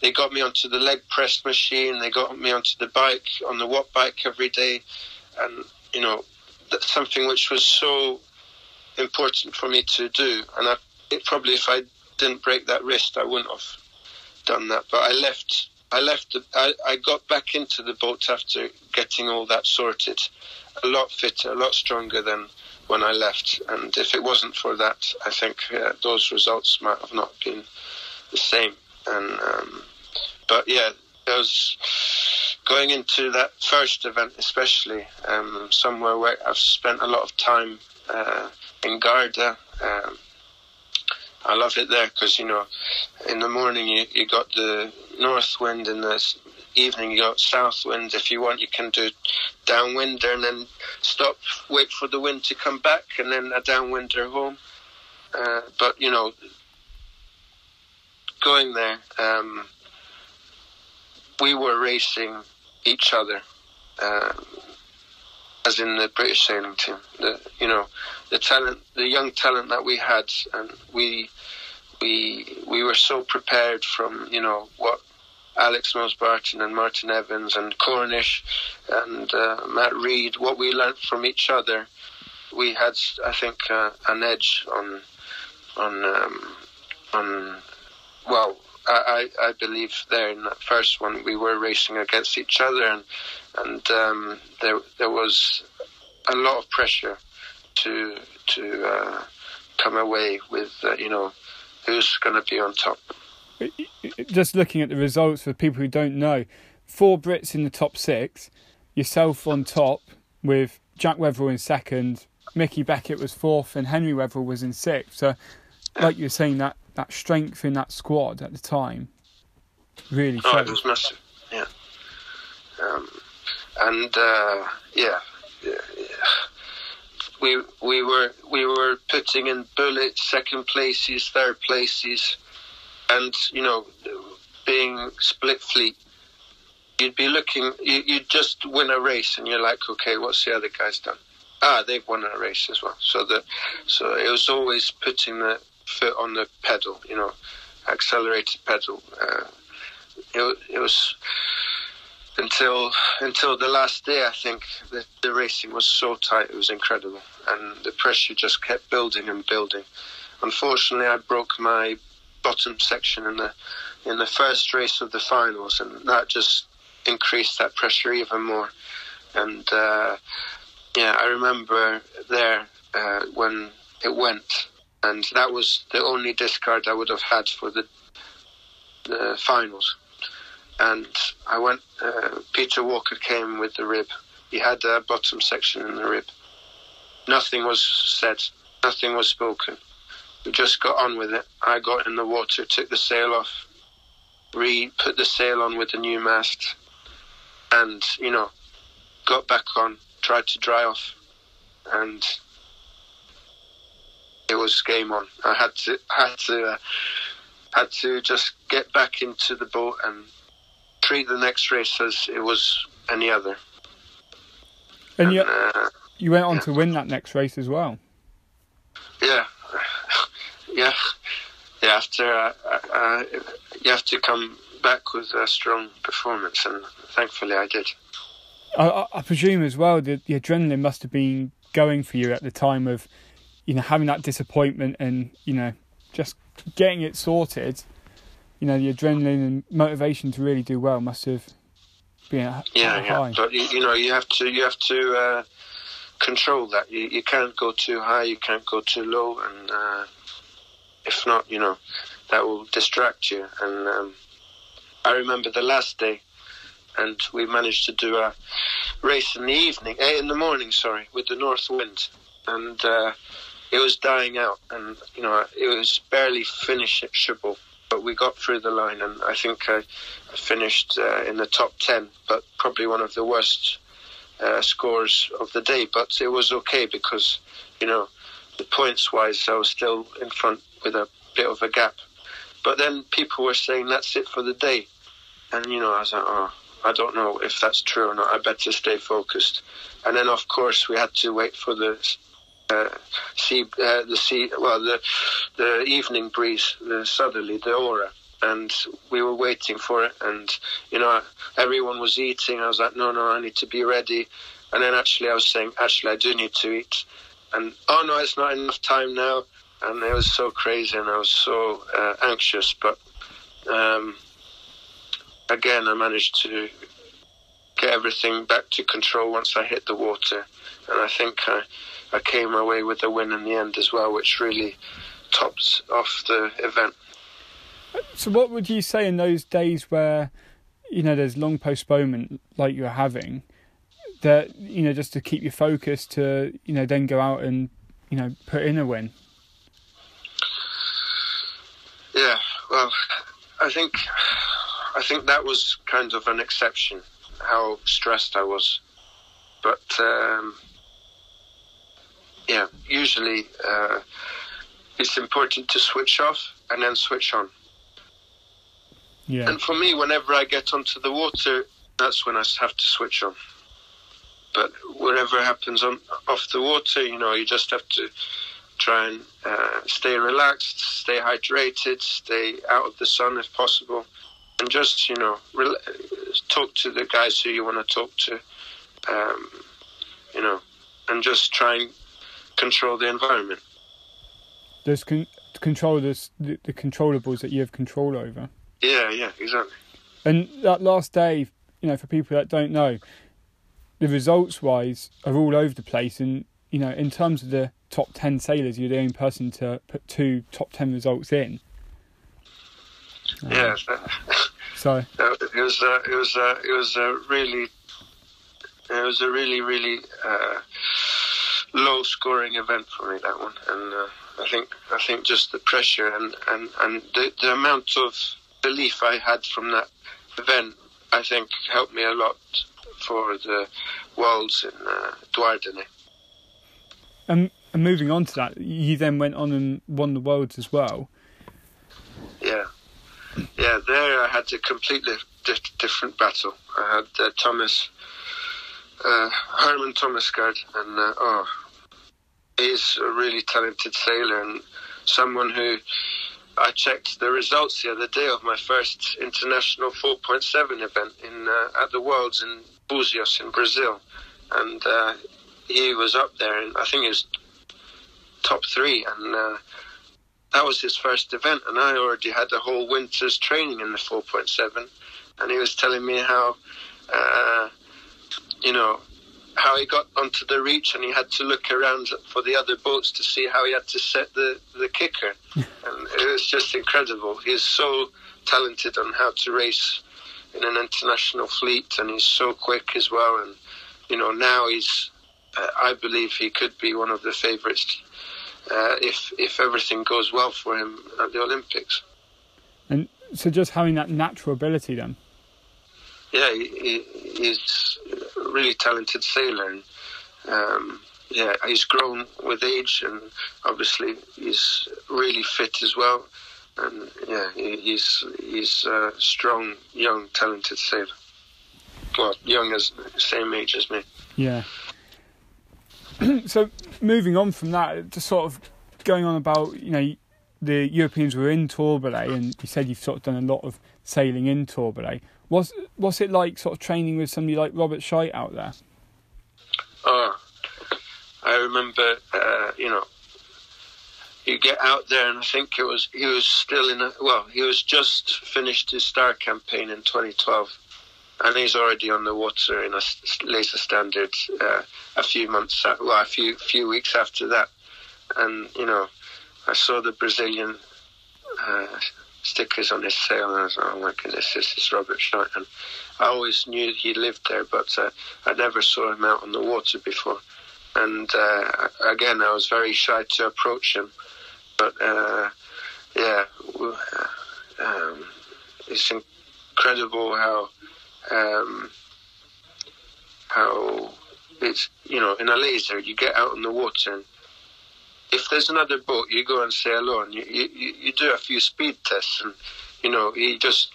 [SPEAKER 2] they got me onto the leg press machine. They got me onto the bike on the watt bike every day, and you know, something which was so important for me to do. And I it, probably if I didn't break that wrist, I wouldn't have done that. But I left. I left. The, I, I got back into the boat after getting all that sorted. A lot fitter, a lot stronger than when I left. And if it wasn't for that, I think uh, those results might have not been the same. And um, but yeah, there was going into that first event, especially um, somewhere where I've spent a lot of time uh, in Garda. Um, I love it there because you know, in the morning you you got the north wind, in the evening you got south wind. If you want, you can do downwinder and then stop, wait for the wind to come back, and then a downwinder home. Uh, but you know, going there, um, we were racing each other. Um, as in the British sailing team. The you know the talent, the young talent that we had, and we we we were so prepared from you know what Alex Mills Barton and Martin Evans and Cornish and uh, Matt Reed, what we learnt from each other, we had, I think, uh, an edge on on um, on well. I, I believe there in that first one we were racing against each other and and um, there there was a lot of pressure to to uh, come away with uh, you know who's going to be on top.
[SPEAKER 1] Just looking at the results for people who don't know, four Brits in the top six, yourself on top with Jack Wetherill in second, Mickey Beckett was fourth, and Henry Wetherill was in sixth. So, like you were saying, that that strength in that squad at the time really
[SPEAKER 2] showed. Oh, it was massive. Yeah. Um, and uh, yeah, yeah, yeah we we were we were putting in bullets, second places, third places, and you know, being split fleet, you'd be looking, you, you'd just win a race, and you're like, okay, what's the other guys done? Ah, they've won a race as well. So the so it was always putting the foot on the pedal, you know, accelerated pedal. Uh, it, it was until until the last day. I think the, the racing was so tight; it was incredible, and the pressure just kept building and building. Unfortunately, I broke my bottom section in the in the first race of the finals, and that just increased that pressure even more. And uh, yeah, I remember there uh, when it went, and that was the only discard I would have had for the the finals and I went. Uh, Peter Walker came with the rib. He had a bottom section in the rib. Nothing was said. Nothing was spoken. We just got on with it. I got in the water, took the sail off, re put the sail on with the new mast, and you know, got back on. Tried to dry off, and it was game on. I had to had to uh, had to just get back into the boat and treat the next race as it was any other.
[SPEAKER 1] And, and you, uh, you went on yeah. to win that next race as well.
[SPEAKER 2] Yeah, yeah, yeah. After uh, uh, you have to come back with a strong performance, and thankfully I did.
[SPEAKER 1] I, I presume as well that the adrenaline must have been going for you at the time of, you know, having that disappointment and you know just getting it sorted you know, the adrenaline and motivation to really do well must have been
[SPEAKER 2] at, yeah, yeah. High. But you, you, know, you have to you have to uh, control that. You, you can't go too high, you can't go too low, and uh, if not, you know, that will distract you. And um, I remember the last day, and we managed to do a race in the evening, eh, in the morning, sorry, with the north wind, and. Uh, it was dying out, and you know it was barely finishable but we got through the line, and I think I, finished uh, in the top ten, but probably one of the worst uh, scores of the day. But it was okay because you know the points wise, I was still in front with a bit of a gap. But then people were saying that's it for the day, and you know I was like, oh. I don't know if that's true or not. I better stay focused. And then, of course, we had to wait for the uh, sea, uh, the sea, well, the the evening breeze, the southerly, the Ora, and we were waiting for it. And you know, everyone was eating. I was like, no, no, I need to be ready. And then actually, I was saying, actually, I do need to eat. And oh no, it's not enough time now. And it was so crazy, and I was so uh, anxious. But um, again, I managed to get everything back to control once I hit the water, and I think I I came away with a win in the end as well, which really tops off the event.
[SPEAKER 1] So, what would you say in those days where you know there's long postponement like you're having? That you know, just to keep you focused to you know then go out and you know put in a win.
[SPEAKER 2] Yeah, well, I think I think that was kind of an exception. How stressed I was, but um, yeah, usually uh, it's important to switch off and then switch on. Yeah. And for me, whenever I get onto the water, that's when I have to switch on. But whatever happens on off the water, you know, you just have to try and uh, stay relaxed, stay hydrated, stay out of the sun if possible, and just you know rel- talk to the guys who you want to talk to, um, you know, and just try and control the environment.
[SPEAKER 1] There's con- control this, the, the controllables that you have control over.
[SPEAKER 2] Yeah, yeah, exactly.
[SPEAKER 1] And that last day, you know, for people that don't know, the results wise are all over the place. And, you know, in terms of the top 10 sailors, you're the only person to put two top 10 results in.
[SPEAKER 2] Yeah.
[SPEAKER 1] So,
[SPEAKER 2] Uh, it was uh, it was uh, it was a really it was a really really uh, low scoring event for me that one, and uh, I think I think just the pressure and and and the, the amount of belief I had from that event, I think helped me a lot for the worlds in uh, Douarnenez.
[SPEAKER 1] and, and moving on to that, you then went on and won the worlds as well.
[SPEAKER 2] Yeah, yeah. There, I had a completely di- different battle. I had uh, Thomas uh, Hermann Tomasgaard, and uh, oh, he's a really talented sailor and someone who I checked the results the other day of my first international 4.7 event in uh, at the Worlds in Buzios in Brazil, and uh, he was up there, and I think he was top three, and uh, that was his first event, and I already had a whole winter's training in the 4.7, and he was telling me how, uh, you know, how he got onto the reach and he had to look around for the other boats to see how he had to set the, the kicker. and it was just incredible. He's so talented on how to race in an international fleet and he's so quick as well. And, you know, now he's, uh, I believe he could be one of the favourites uh, if, if everything goes well for him at the Olympics.
[SPEAKER 1] And so just having that natural ability then.
[SPEAKER 2] yeah, he, he, he's really talented sailor. And, um, yeah, he's grown with age, and obviously he's really fit as well. And yeah, he, he's he's a strong, young, talented sailor. Well, young as same age as me.
[SPEAKER 1] Yeah. so moving on from that, just sort of going on about you know the Europeans were in Torbole, and you said you've sort of done a lot of sailing in Torbole. Was what's it like, sort of training with somebody like Robert Scheidt out there?
[SPEAKER 2] Oh, I remember, uh, you know, you get out there, and I think it was he was still in a well, he was just finished his star campaign in 2012, and he's already on the water in a laser standard uh, a few months, well, a few few weeks after that, and you know, I saw the Brazilian. Uh, stickers on his sail and I was like, oh my goodness, this is Robert and I always knew he lived there but uh, I never saw him out on the water before and uh, again, I was very shy to approach him. But uh, yeah, um, it's incredible how um, how it's you know in a laser you get out on the water and if there's another boat you go and hello and you, you, you do a few speed tests and you know he just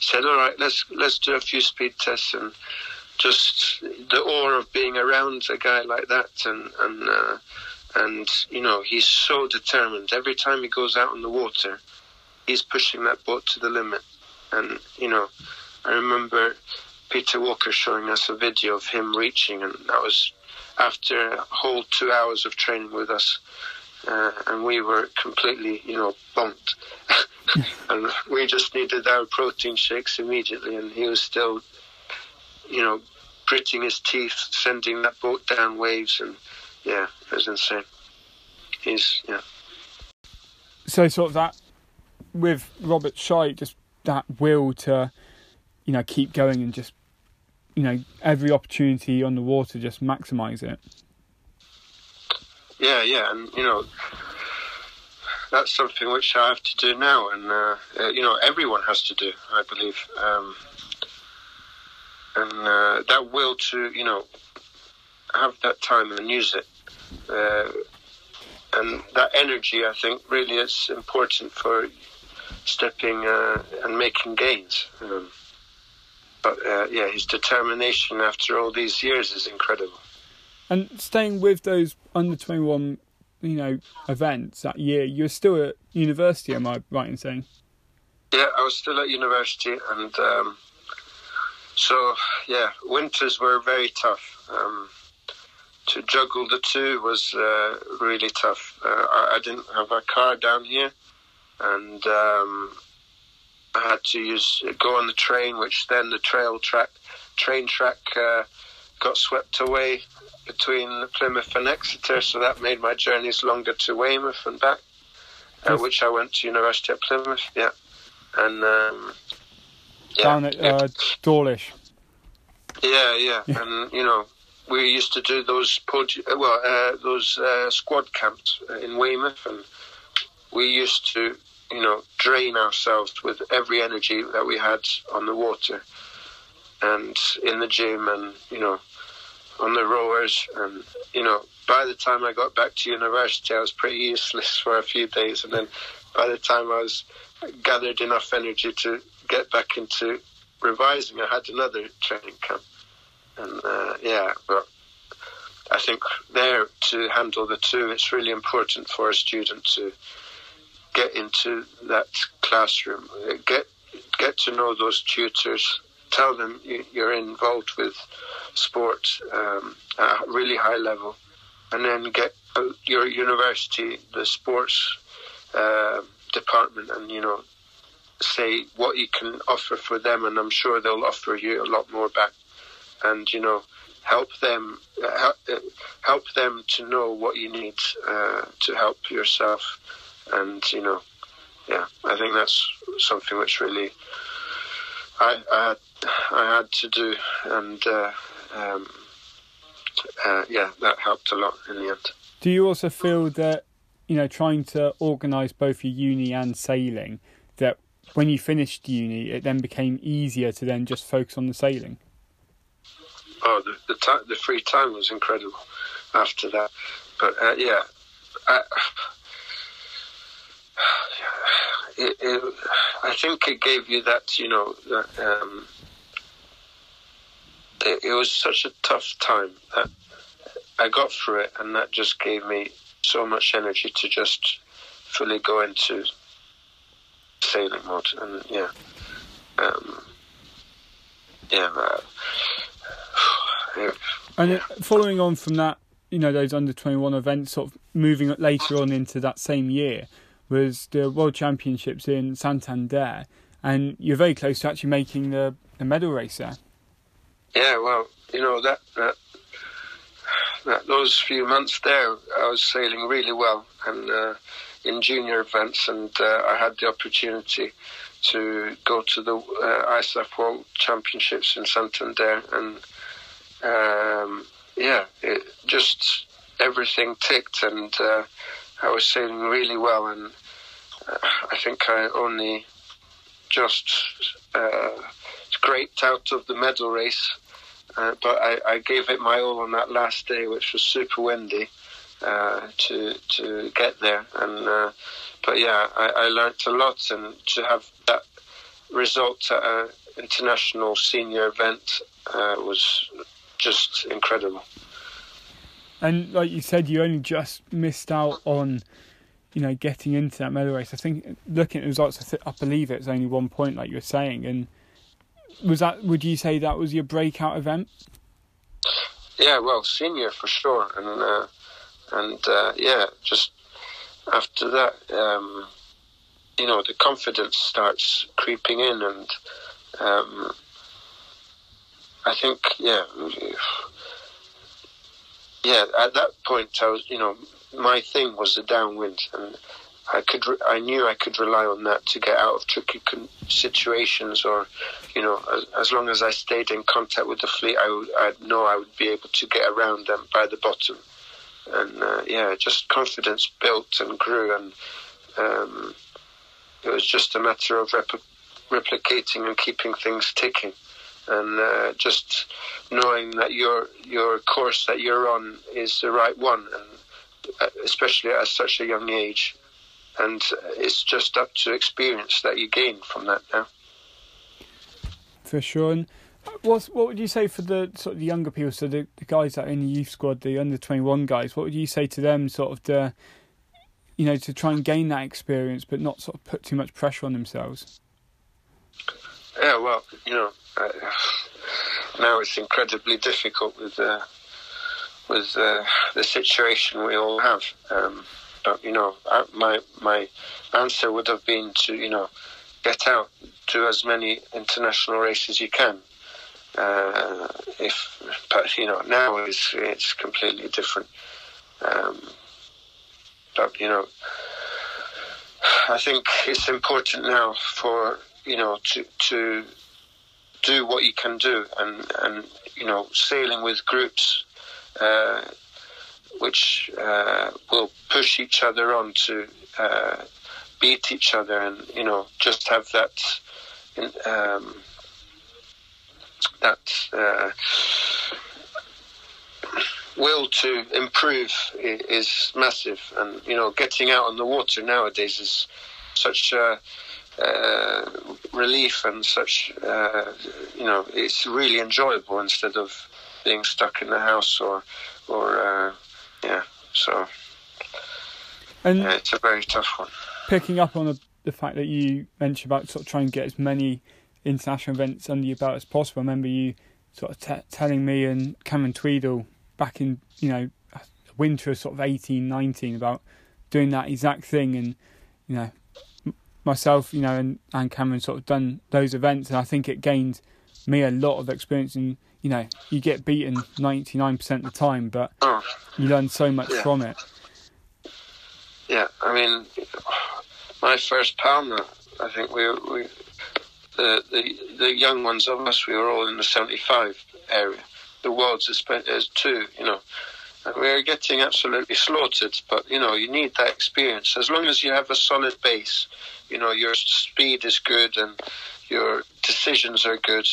[SPEAKER 2] said all right let's let's do a few speed tests and just the awe of being around a guy like that and and uh, and you know he's so determined. Every time he goes out on the water he's pushing that boat to the limit. And you know I remember Peter Walker showing us a video of him reaching and that was after a whole two hours of training with us uh, and we were completely you know bonked and we just needed our protein shakes immediately and he was still you know, gritting his teeth, sending that boat down waves, and yeah, it was insane. He's yeah,
[SPEAKER 1] So sort of that with Robert Scheidt, just that will to, you know, keep going and just, you know, every opportunity on the water, just maximise it.
[SPEAKER 2] yeah, yeah, and you know, that's something which I have to do now, and uh, uh, you know, everyone has to do, I believe, um, and uh, that will to you know have that time and use it. Uh, and that energy, I think, really is important for stepping uh, and making gains. Um, but uh, yeah, his determination after all these years is incredible.
[SPEAKER 1] And staying with those under twenty one, you know, events that year, you were still at university. Am I right in saying?
[SPEAKER 2] Yeah, I was still at university, and um, so yeah, winters were very tough. Um, to juggle the two was uh, really tough. Uh, I, I, didn't have a car down here, and um, I had to use go on the train, which then the trail track train track uh, got swept away between Plymouth and Exeter, so that made my journeys longer to Weymouth and back, uh, which I went to University at Plymouth. Yeah, and um,
[SPEAKER 1] yeah, down at uh, Dawlish.
[SPEAKER 2] Yeah, yeah, yeah, and you know we used to do those well uh, those uh, squad camps in Weymouth, and we used to you know drain ourselves with every energy that we had on the water and in the gym and you know on the rowers. And you know by the time I got back to university I was pretty useless for a few days. And then by the time I was gathered enough energy to get back into revising I had another training camp. And uh, yeah but I think there to handle the two it's really important for a student to get into that classroom. Get get to know those tutors. Tell them you're involved with sport um, at a really high level, and then get your university, the sports uh, department, and you know, say what you can offer for them, and I'm sure they'll offer you a lot more back, and you know, help them uh, help them to know what you need uh, to help yourself, and you know, yeah, I think that's something which really I, I, I had to do, and uh, um, uh, yeah, that helped a lot in the end.
[SPEAKER 1] Do you also feel that you know trying to organise both your uni and sailing that when you finished uni, it then became easier to then just focus on the sailing?
[SPEAKER 2] Oh, the the, time, the free time was incredible after that, but uh, yeah. I, it, it, I think it gave you that, you know, that, um, it, it was such a tough time that I got through it, and that just gave me so much energy to just fully go into sailing mode. And yeah, um, yeah. Uh,
[SPEAKER 1] yeah. And following on from that, you know, those under twenty one events, sort of moving later on into that same year was the World Championships in Santander, and you're very close to actually making the, the medal race there.
[SPEAKER 2] Yeah, well, you know that, that that those few months there, I was sailing really well, and uh, in junior events, and uh, I had the opportunity to go to the uh, ISAF World Championships in Santander, and um, yeah, it just everything ticked, and uh, I was sailing really well, and uh, I think I only just uh, scraped out of the medal race. Uh, but I, I, gave it my all on that last day, which was super windy, uh, to to get there. And uh, but yeah, I, I learned a lot, and to have that result at an international senior event uh, was just incredible.
[SPEAKER 1] And like you said, you only just missed out on, you know, getting into that medal race. I think looking at the results, I, believe it's only one point, like you were saying. And was that? Would you say that was your breakout event?
[SPEAKER 2] Yeah, well, senior for sure, and uh, and uh, yeah, just after that, um, you know, the confidence starts creeping in, and um, I think, yeah yeah, at that point, I was, you know, my thing was the downwind, and I could, re- I knew I could rely on that to get out of tricky con- situations, or, you know, as, as, long as I stayed in contact with the fleet, I would, I know I would be able to get around them by the bottom, and uh, yeah, just confidence built and grew, and um, it was just a matter of rep- replicating and keeping things ticking and uh, just knowing that your your course that you're on is the right one, and uh, especially at such a young age, and it's just up to experience that you gain from that now.
[SPEAKER 1] For sure. And what what would you say for the sort of the younger people? So the, the guys that are in the youth squad, the under twenty one guys. What would you say to them? Sort of the you know to try and gain that experience, but not sort of put too much pressure on themselves.
[SPEAKER 2] Yeah, well, you know, uh, now it's incredibly difficult with uh, with uh, the situation we all have. Um, but you know, I, my my answer would have been to you know get out, do as many international races you can. Uh, if but you know now it's it's completely different. Um, but you know, I think it's important now for you know to to do what you can do and and you know sailing with groups uh, which uh, will push each other on to uh, beat each other and you know just have that um, that uh, will to improve is massive. And you know getting out on the water nowadays is such a uh, relief and such uh, you know it's really enjoyable instead of being stuck in the house or or uh, yeah so
[SPEAKER 1] and
[SPEAKER 2] yeah, it's a very tough one
[SPEAKER 1] picking up on the, the fact that you mentioned about sort of trying to get as many international events under your belt as possible. I remember you sort of t- telling me and Cameron Tweedle back in you know winter of sort of eighteen, nineteen about doing that exact thing, and you know myself, you know, and, and Cameron sort of done those events, and I think it gained me a lot of experience. And you know, you get beaten ninety nine percent of the time, but
[SPEAKER 2] oh.
[SPEAKER 1] you learn so much
[SPEAKER 2] yeah.
[SPEAKER 1] from it.
[SPEAKER 2] Yeah, I mean, my first Palma, I think we we the, the the young ones of us, we were all in the 75 area. The world's is two, you know. And we are getting absolutely slaughtered, but you know, you need that experience. As long as you have a solid base, you know, your speed is good and your decisions are good,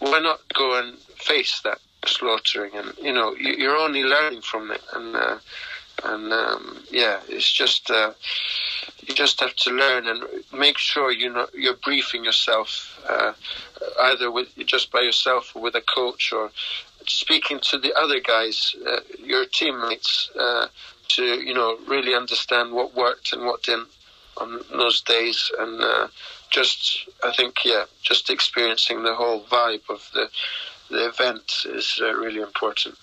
[SPEAKER 2] why not go and face that slaughtering? And you know, you're only learning from it, and uh, and um, yeah, it's just uh, you just have to learn and make sure you know you're briefing yourself uh, either with just by yourself or with a coach or speaking to the other guys, uh, your teammates, uh, to you know really understand what worked and what didn't on those days, and uh, just I think yeah, just experiencing the whole vibe of the the event is uh, really important.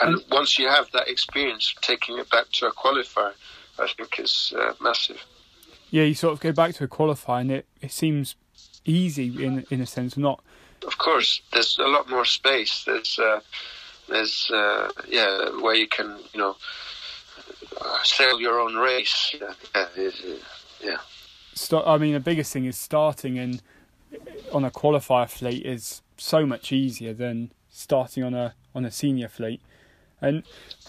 [SPEAKER 2] And once you have that experience, taking it back to a qualifier, I think is uh, massive.
[SPEAKER 1] Yeah, you sort of go back to a qualifier, and it, it seems easy in in a sense, not.
[SPEAKER 2] Of course, there's a lot more space. There's uh, there's uh, yeah where you can you know sail your own race. Yeah, yeah.
[SPEAKER 1] Start, I mean, the biggest thing is starting in on a qualifier fleet is so much easier than starting on a on a senior fleet. And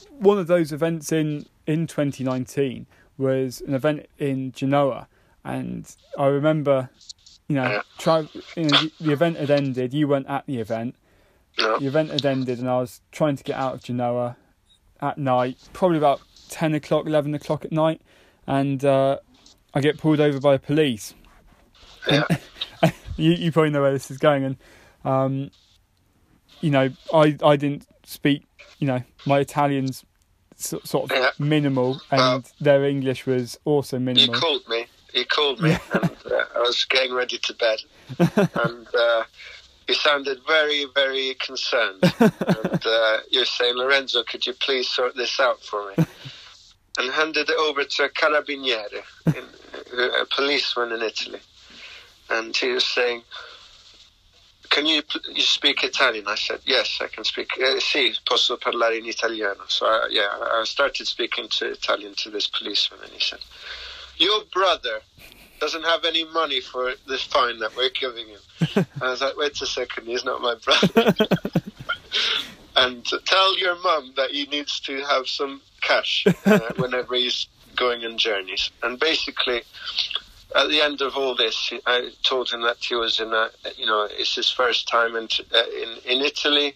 [SPEAKER 1] one of those events in, in 2019 was an event in Genoa. And I remember, you know, try, you know the, event had ended, you weren't at the event. The event had ended, and I was trying to get out of Genoa at night, probably about 10 o'clock, 11 o'clock at night. And uh, I get pulled over by the police.
[SPEAKER 2] Yeah.
[SPEAKER 1] you, you probably know where this is going. And, um, you know, I, I didn't speak you know, my Italian's sort of
[SPEAKER 2] yeah.
[SPEAKER 1] minimal, and well, their English was also minimal.
[SPEAKER 2] You called me. You called me, and uh, I was getting ready to bed, and uh, you sounded very, very concerned. and uh, you're saying, Lorenzo, could you please sort this out for me? And handed it over to a carabiniere, in, a policeman in Italy. And he was saying, can you, you speak Italian? I said, yes, I can speak. Eh, sì, posso parlare in italiano. So, I, yeah, I started speaking to Italian to this policeman, and he said, your brother doesn't have any money for this fine that we're giving him. I was like, wait a second, he's not my brother. and tell your mum that he needs to have some cash uh, whenever he's going on journeys. And basically, at the end of all this, I told him that he was in a, you know, it's his first time in uh, in, in Italy.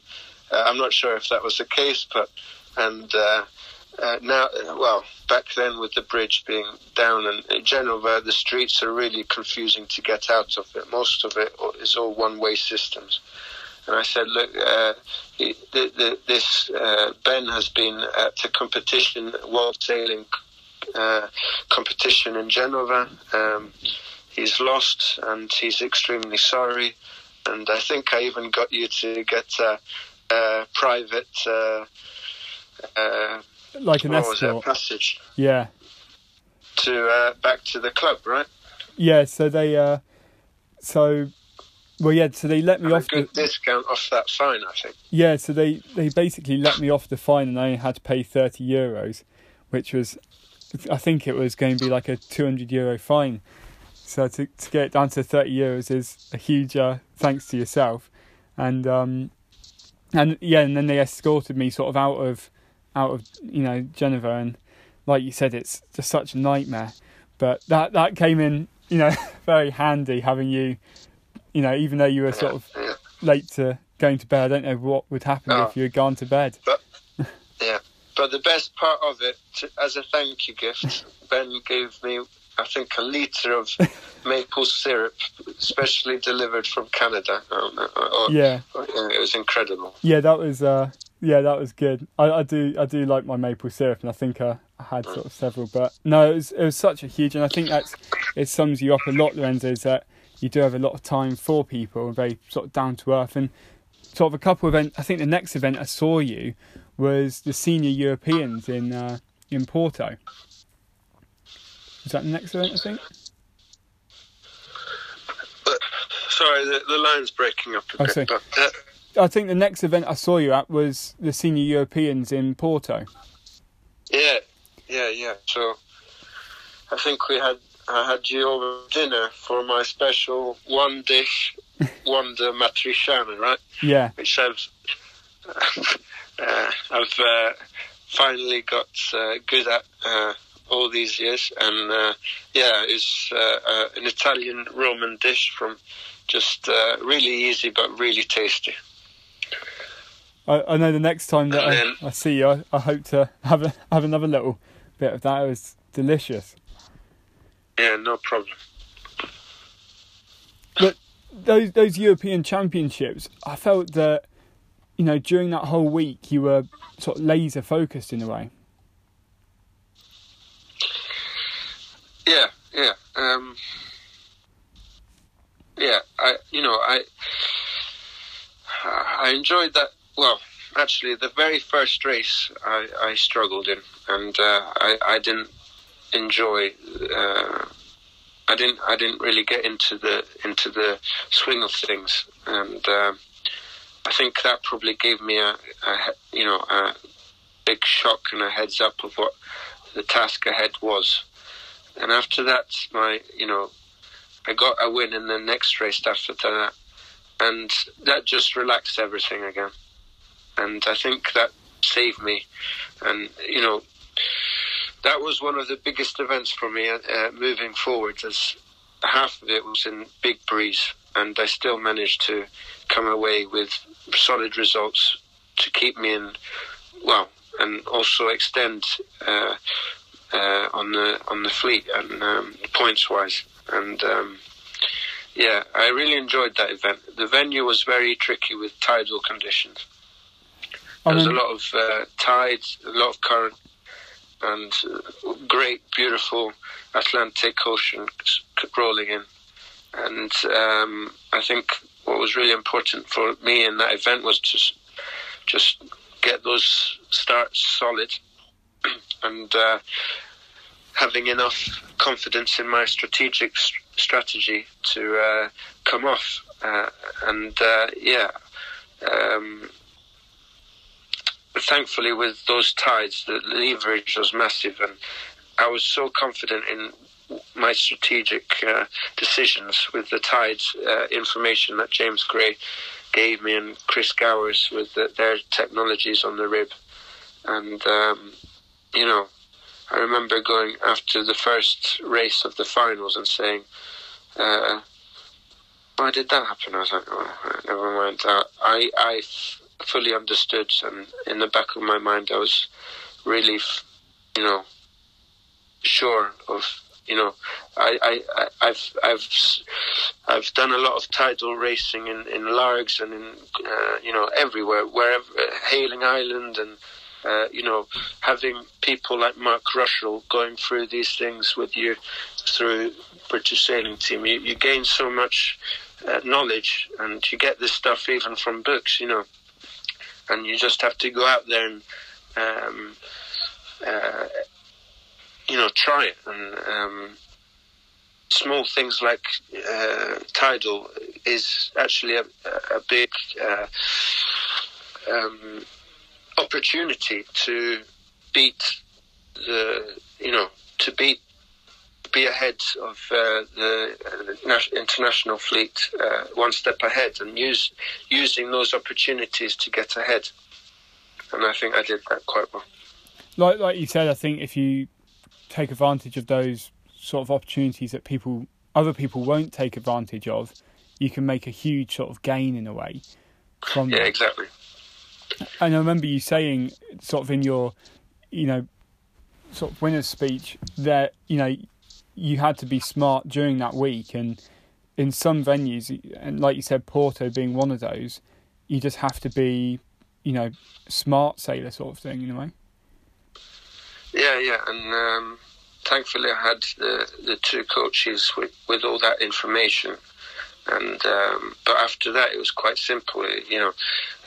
[SPEAKER 2] Uh, I'm not sure if that was the case, but and uh, uh, now, well, back then with the bridge being down and in general, the streets are really confusing to get out of it. Most of it is all one-way systems. And I said, look, uh, the, the, this uh, Ben has been at a competition, world sailing uh, competition in Genova. Um, he's lost, and he's extremely sorry. And I think I even got you to get a, a private, uh, uh,
[SPEAKER 1] like an
[SPEAKER 2] what was it,
[SPEAKER 1] escort.
[SPEAKER 2] passage
[SPEAKER 1] Yeah,
[SPEAKER 2] to uh, back to the club, right?
[SPEAKER 1] yeah. So they, uh, so, well, yeah. So they let me
[SPEAKER 2] And a
[SPEAKER 1] off. The,
[SPEAKER 2] good discount off that fine, I think.
[SPEAKER 1] yeah, so they they basically let me off the fine, and I only had to pay thirty euros, which was, I think it was going to be like a two hundred euro fine. So to to get it down to thirty euros is a huge uh, thanks to yourself, and um, and yeah, and then they escorted me sort of out of out of you know Geneva, and like you said, it's just such a nightmare. But that that came in you know very handy having you, you know, even though you were sort of
[SPEAKER 2] Yeah.
[SPEAKER 1] late to going to bed. I don't know what would happen
[SPEAKER 2] Oh.
[SPEAKER 1] if you had gone to bed.
[SPEAKER 2] But yeah, but the best part of it, as a thank you gift, Ben gave me, I think, a litre of maple syrup, specially delivered from Canada. Um, uh, uh,
[SPEAKER 1] Yeah,
[SPEAKER 2] uh, It was incredible.
[SPEAKER 1] yeah, that was uh, yeah, that was good. I, I do I do like my maple syrup, and I think uh, I had sort of several. But no, it was it was such a huge, and I think that's it sums you up a lot. Lorenzo is that you do have a lot of time for people, and very sort of down to earth, and sort of a couple of events. I think the next event I saw you was the senior Europeans in uh, in Porto. Is that the next event? I think.
[SPEAKER 2] Sorry, the, the line's breaking up a
[SPEAKER 1] I
[SPEAKER 2] bit.
[SPEAKER 1] see.
[SPEAKER 2] But, uh,
[SPEAKER 1] I think the next event I saw you at was the senior Europeans in Porto.
[SPEAKER 2] yeah, yeah, yeah. So I think we had I had you over dinner for my special one dish, wonder matriciana, right?
[SPEAKER 1] Yeah,
[SPEAKER 2] which I've uh, I've uh, finally got uh, good at uh, all these years, and uh, yeah, it's uh, uh, an Italian Roman dish from just uh, really easy but really tasty.
[SPEAKER 1] I, I know the next time that
[SPEAKER 2] And
[SPEAKER 1] I,
[SPEAKER 2] then-
[SPEAKER 1] I see you, I, I hope to have a, have another little bit of that. It was delicious.
[SPEAKER 2] Yeah, no problem.
[SPEAKER 1] But those those European Championships, I felt that you know during that whole week you were sort of laser focused in a way.
[SPEAKER 2] Yeah, yeah, um, yeah. I, you know, I, I enjoyed that. Well, actually, the very first race I, I struggled in, and uh, I, I didn't enjoy. Uh, I didn't. I didn't really get into the into the swing of things, and um I think that probably gave me a, a you know a big shock and a heads up of what the task ahead was. And after that, my you know, I got a win in the next race after that, and that just relaxed everything again. And I think that saved me. And you know, that was one of the biggest events for me uh, uh, moving forward. As half of it was in big breeze, and I still managed to come away with solid results to keep me in. Well, and also extend. Uh, uh, on the on the fleet and um, points wise. And um, yeah, I really enjoyed that event. The venue was very tricky with tidal conditions. There was a lot of uh, tides, a lot of current, and uh, great, beautiful Atlantic Ocean rolling in. And um, I think what was really important for me in that event was to just get those starts solid and uh, having enough confidence in my strategic s- strategy to uh, come off. Uh, and uh, yeah, um, thankfully, with those tides, the leverage was massive, and I was so confident in my strategic uh, decisions with the tides uh, information that James Gray gave me and Chris Gowers with the, their technologies on the rib. And, um, you know, I remember going after the first race of the finals and saying, uh, why did that happen? I was like, oh, never mind. I, I fully understood, and in the back of my mind, I was really, you know, sure of, you know, I, I, I've, I've, I've done a lot of tidal racing in, in Largs and in, uh, you know, everywhere, wherever, Hayling Island and Uh, you know, having people like Mark Russell going through these things with you through British sailing team, you, you gain so much uh, knowledge, and you get this stuff even from books. You know, and you just have to go out there and um, uh, you know try it and. Um, small things like uh, tidal is actually a, a big uh, um, opportunity to beat the you know to beat be ahead of uh, the uh, international fleet uh, one step ahead and use using those opportunities to get ahead. And I think I did that quite well.
[SPEAKER 1] Like like you said I think if you take advantage of those sort of opportunities that people other people won't take advantage of you can make a huge sort of gain in a way from
[SPEAKER 2] yeah exactly.
[SPEAKER 1] And I remember you saying, sort of in your, you know, sort of winner's speech, that you know you had to be smart during that week, and in some venues, and like you said, Porto being one of those, you just have to be, you know, smart sailor sort of thing in a way.
[SPEAKER 2] Yeah, yeah, and um, thankfully I had the the two coaches with with all that information and um, but after that it was quite simple. You know,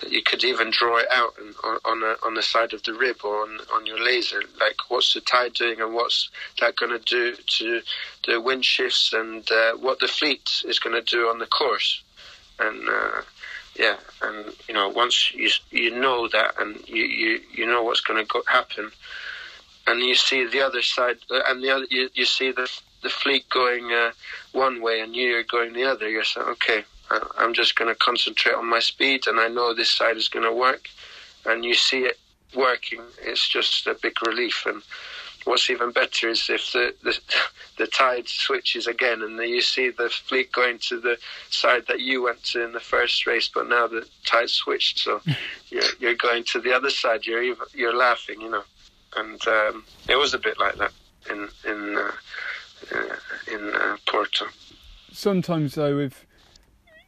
[SPEAKER 2] you could even draw it out on on, a, on the side of the rib or on on your laser, like what's the tide doing and what's that going to do to the wind shifts and uh, what the fleet is going to do on the course, and. Uh, yeah, and you know, once you you know that, and you you, you know what's going to happen, and you see the other side, uh, and the other you, you see the the fleet going uh, one way and you're going the other, you're saying, okay, I'm just going to concentrate on my speed and I know this side is going to work. And you see it working, it's just a big relief. And what's even better is if the, the, the tide switches again and then you see the fleet going to the side that you went to in the first race, but now the tide switched. So you're, you're going to the other side, you're, even, you're laughing, you know. And um, it was a bit like that in, in uh, in uh, Porto.
[SPEAKER 1] Sometimes, though, if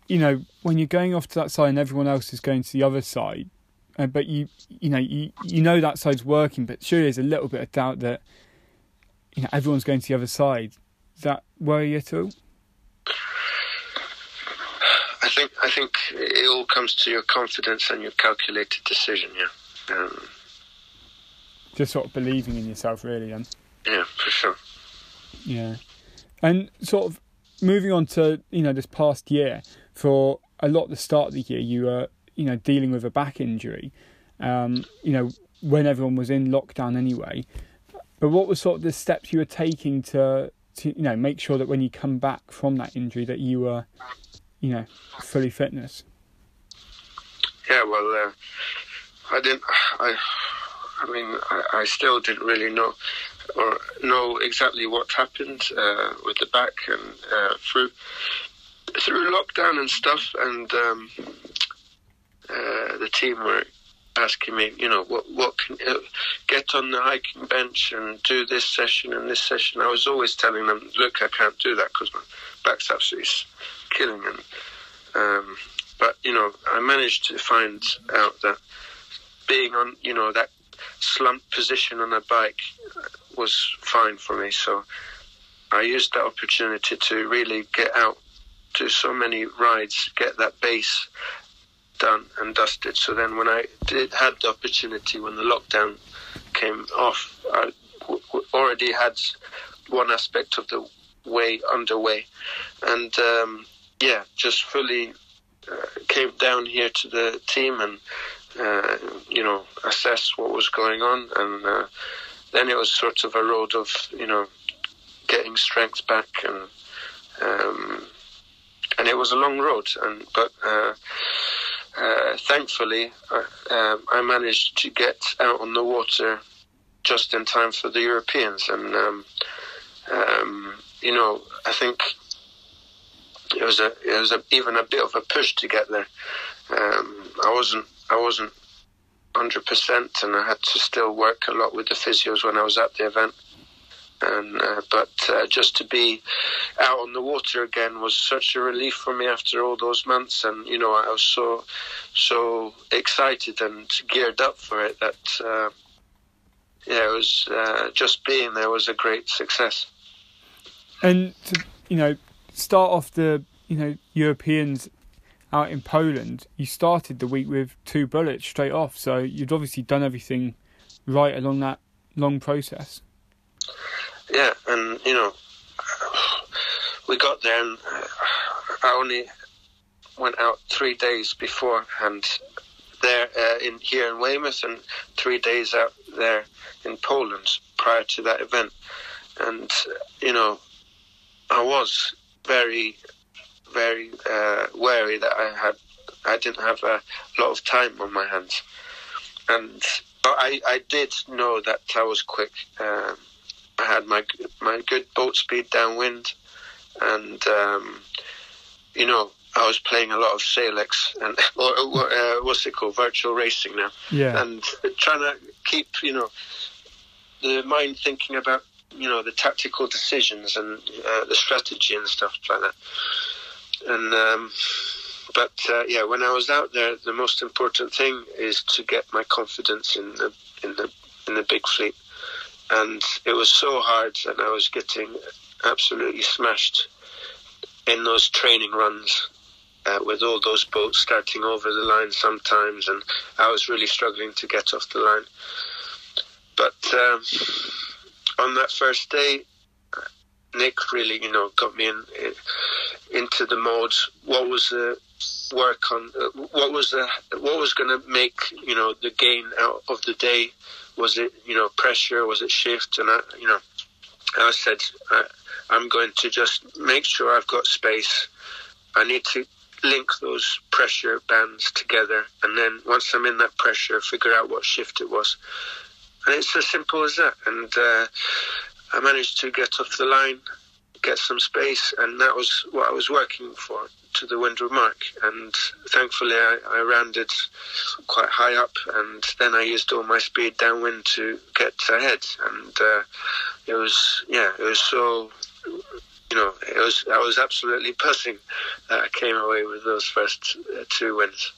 [SPEAKER 1] you know when you're going off to that side and everyone else is going to the other side, uh, but you you know you you know that side's working, but surely there's a little bit of doubt that you know everyone's going to the other side. Does that worry you at all?
[SPEAKER 2] I think I think it all comes to your confidence and your calculated decision. Yeah. Um,
[SPEAKER 1] Just sort of believing in yourself, really. Then.
[SPEAKER 2] Yeah, for sure.
[SPEAKER 1] Yeah, and sort of moving on to you know this past year for a lot the start of the year you were you know dealing with a back injury, um, you know when everyone was in lockdown anyway. But what was sort of the steps you were taking to to you know make sure that when you come back from that injury that you were you know fully fitness?
[SPEAKER 2] Yeah, well, uh, I didn't. I I mean, I, I still didn't really know or know exactly what happened uh, with the back and uh, through through lockdown and stuff. And um, uh, the team were asking me, you know, what what can uh, get on the hiking bench and do this session and this session. I was always telling them, look, I can't do that because my back's absolutely killing. And um, but you know, I managed to find out that being on, you know, that slumped position on the bike was fine for me. So I used that opportunity to really get out, do so many rides, get that base done and dusted. So then when I did had the opportunity when the lockdown came off, I w- w- already had one aspect of the way underway, and um, yeah, just fully uh, came down here to the team and uh, you know, assess what was going on, and uh, then it was sort of a road of you know getting strength back, and um, and it was a long road, and but. Uh, uh, thankfully, uh, um, I managed to get out on the water just in time for the Europeans, and um, um, you know, I think it was a it was a, even a bit of a push to get there. Um, I wasn't I wasn't 100%, and I had to still work a lot with the physios when I was at the event. And uh, but uh, just to be out on the water again was such a relief for me after all those months, and you know I was so so excited and geared up for it that uh, yeah, it was uh, just being there was a great success.
[SPEAKER 1] And to you know start off the you know Europeans out in Poland, you started the week with two bullets straight off. So you'd obviously done everything right along that long process.
[SPEAKER 2] Yeah, and you know, we got there, and I only went out three days before, and there uh, in here in Weymouth, and three days out there in Poland prior to that event, and you know, I was very, very uh, wary that I had, I didn't have a lot of time on my hands, and but I, I did know that I was quick. Um, I had my my good boat speed downwind, and um, you know I was playing a lot of SailX and or, uh, what's it called, virtual racing now.
[SPEAKER 1] Yeah.
[SPEAKER 2] And trying to keep you know the mind thinking about you know the tactical decisions and uh, the strategy and stuff like that. And um, but uh, yeah, when I was out there, the most important thing is to get my confidence in the in the in the big fleet and it was so hard, and I was getting absolutely smashed in those training runs uh, with all those boats starting over the line sometimes, and I was really struggling to get off the line. But um, on that first day, Nick really, you know, got me in, in into the mode. What was the work on? Uh, what was the what was going to make you know the gain out of the day? was it you know pressure? Was it shift? And I, you know, I said I, I'm going to just make sure I've got space. I need to link those pressure bands together, and then once I'm in that pressure, figure out what shift it was. And it's as simple as that. And uh, I managed to get off the line, get some space, and that was what I was working for to the windward mark, and thankfully I, I rounded quite high up, and then I used all my speed downwind to get ahead, and uh, it was yeah, it was so you know, it was I was absolutely buzzing that I came away with those first uh, two wins.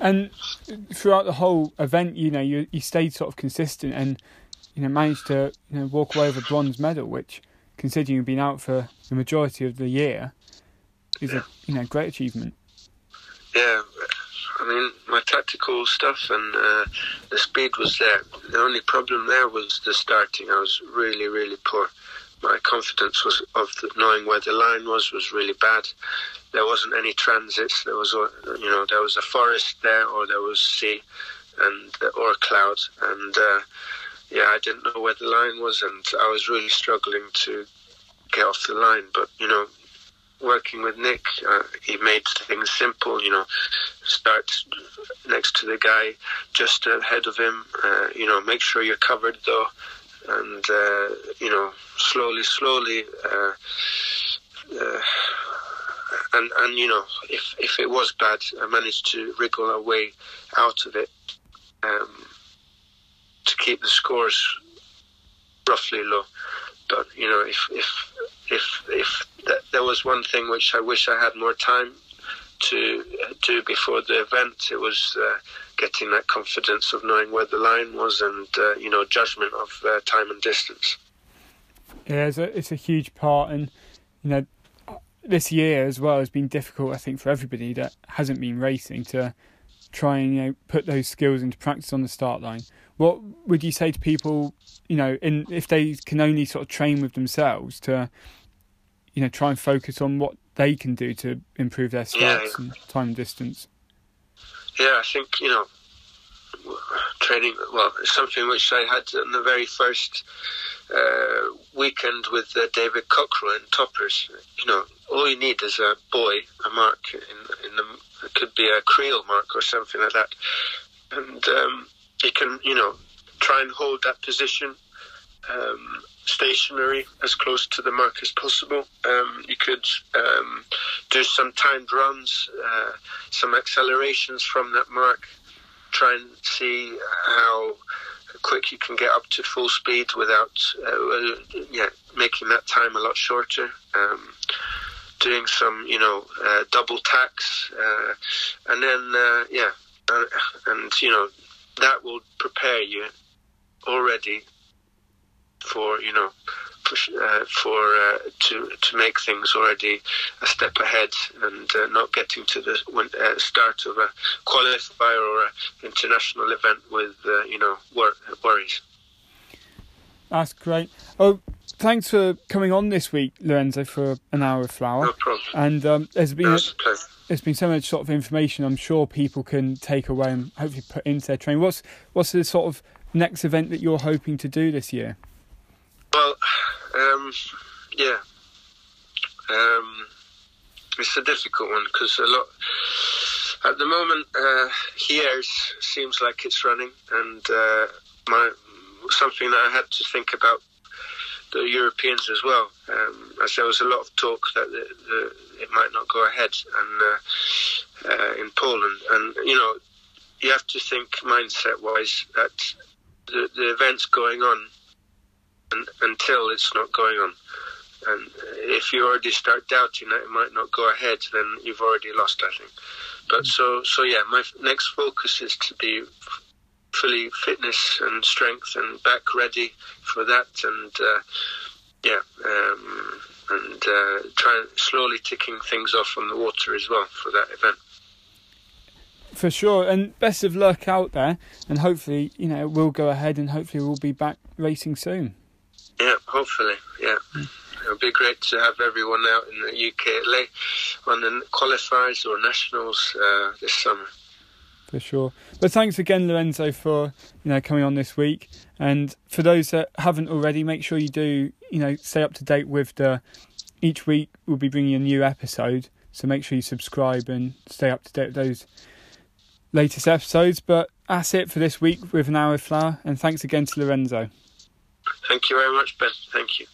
[SPEAKER 1] And throughout the whole event, you know, you you stayed sort of consistent and you know managed to you know walk away with a bronze medal, which considering you've been out for the majority of the year, is yeah. a you know great achievement.
[SPEAKER 2] Yeah, I mean my tactical stuff and uh, the speed was there. The only problem there was the starting. I was really really poor. My confidence was of the, knowing where the line was was really bad. There wasn't any transits. There was you know there was a forest there or there was sea and or a cloud and. Uh, yeah, I didn't know where the line was, and I was really struggling to get off the line. But you know, working with Nick, uh, he made things simple. You know, start next to the guy, just ahead of him. Uh, you know, make sure you're covered though, and uh, you know, slowly, slowly. Uh, uh, and and you know, if if it was bad, I managed to wriggle a way out of it um, to keep the scores roughly low. But you know, if if if if there was one thing which I wish I had more time to do before the event, it was uh, getting that confidence of knowing where the line was and uh, you know judgment of uh, time and distance.
[SPEAKER 1] Yeah, it's a, it's a huge part, and you know this year as well has been difficult. I think for everybody that hasn't been racing to try and you know put those skills into practice on the start line. What would you say to people, you know, in if they can only sort of train with themselves to, you know, try and focus on what they can do to improve their starts yeah. and time and distance?
[SPEAKER 2] Yeah, I think you know, training. Well, it's something which I had in the very first uh, weekend with uh, David Cockrell in Toppers. You know, all you need is a boy a mark in in the. It could be a creel mark or something like that, and um, you can, you know, try and hold that position um, stationary as close to the mark as possible. Um, you could um, do some timed runs, uh, some accelerations from that mark, try and see how quick you can get up to full speed without uh, yeah making that time a lot shorter. Um, doing some you know uh, double tacks, uh, and then uh, yeah, uh, and you know that will prepare you already for you know uh, for uh, to to make things already a step ahead and uh, not getting to the uh, start of a qualifier or an international event with uh, you know wor- worries.
[SPEAKER 1] That's great. Oh, thanks for coming on this week, Lorenzo, for an hour of flower.
[SPEAKER 2] No problem.
[SPEAKER 1] And um, there's been
[SPEAKER 2] no,
[SPEAKER 1] a, there's been so much sort of information I'm sure people can take away and hopefully put into their training. What's what's the sort of next event that you're hoping to do this year?
[SPEAKER 2] Well, um, yeah, um, it's a difficult one because a lot at the moment uh, here seems like it's running, and uh, my something that I had to think about the Europeans as well, um, as there was a lot of talk that the, the, it might not go ahead, and uh, uh, in Poland, and you know, you have to think mindset wise that the, the event's going on un until it's not going on. And if you already start doubting that it might not go ahead, then you've already lost, I think. But so, so yeah, my next focus is to be fully fitness and strength and back ready for that, and uh, yeah, um, and uh, try slowly ticking things off on the water as well for that event.
[SPEAKER 1] For sure, and best of luck out there, and hopefully, you know, we'll go ahead and hopefully we'll be back racing soon.
[SPEAKER 2] Yeah, hopefully, yeah. It'll be great to have everyone out in the UK late on the qualifiers or nationals uh, this summer.
[SPEAKER 1] For sure. But thanks again, Lorenzo, for you know coming on this week. And for those that haven't already, make sure you do you know stay up to date with the. Each week we'll be bringing a new episode, so make sure you subscribe and stay up to date with those latest episodes. But that's it for this week with an hour of flower. And thanks again to Lorenzo.
[SPEAKER 2] Thank you very much, Ben. Thank you.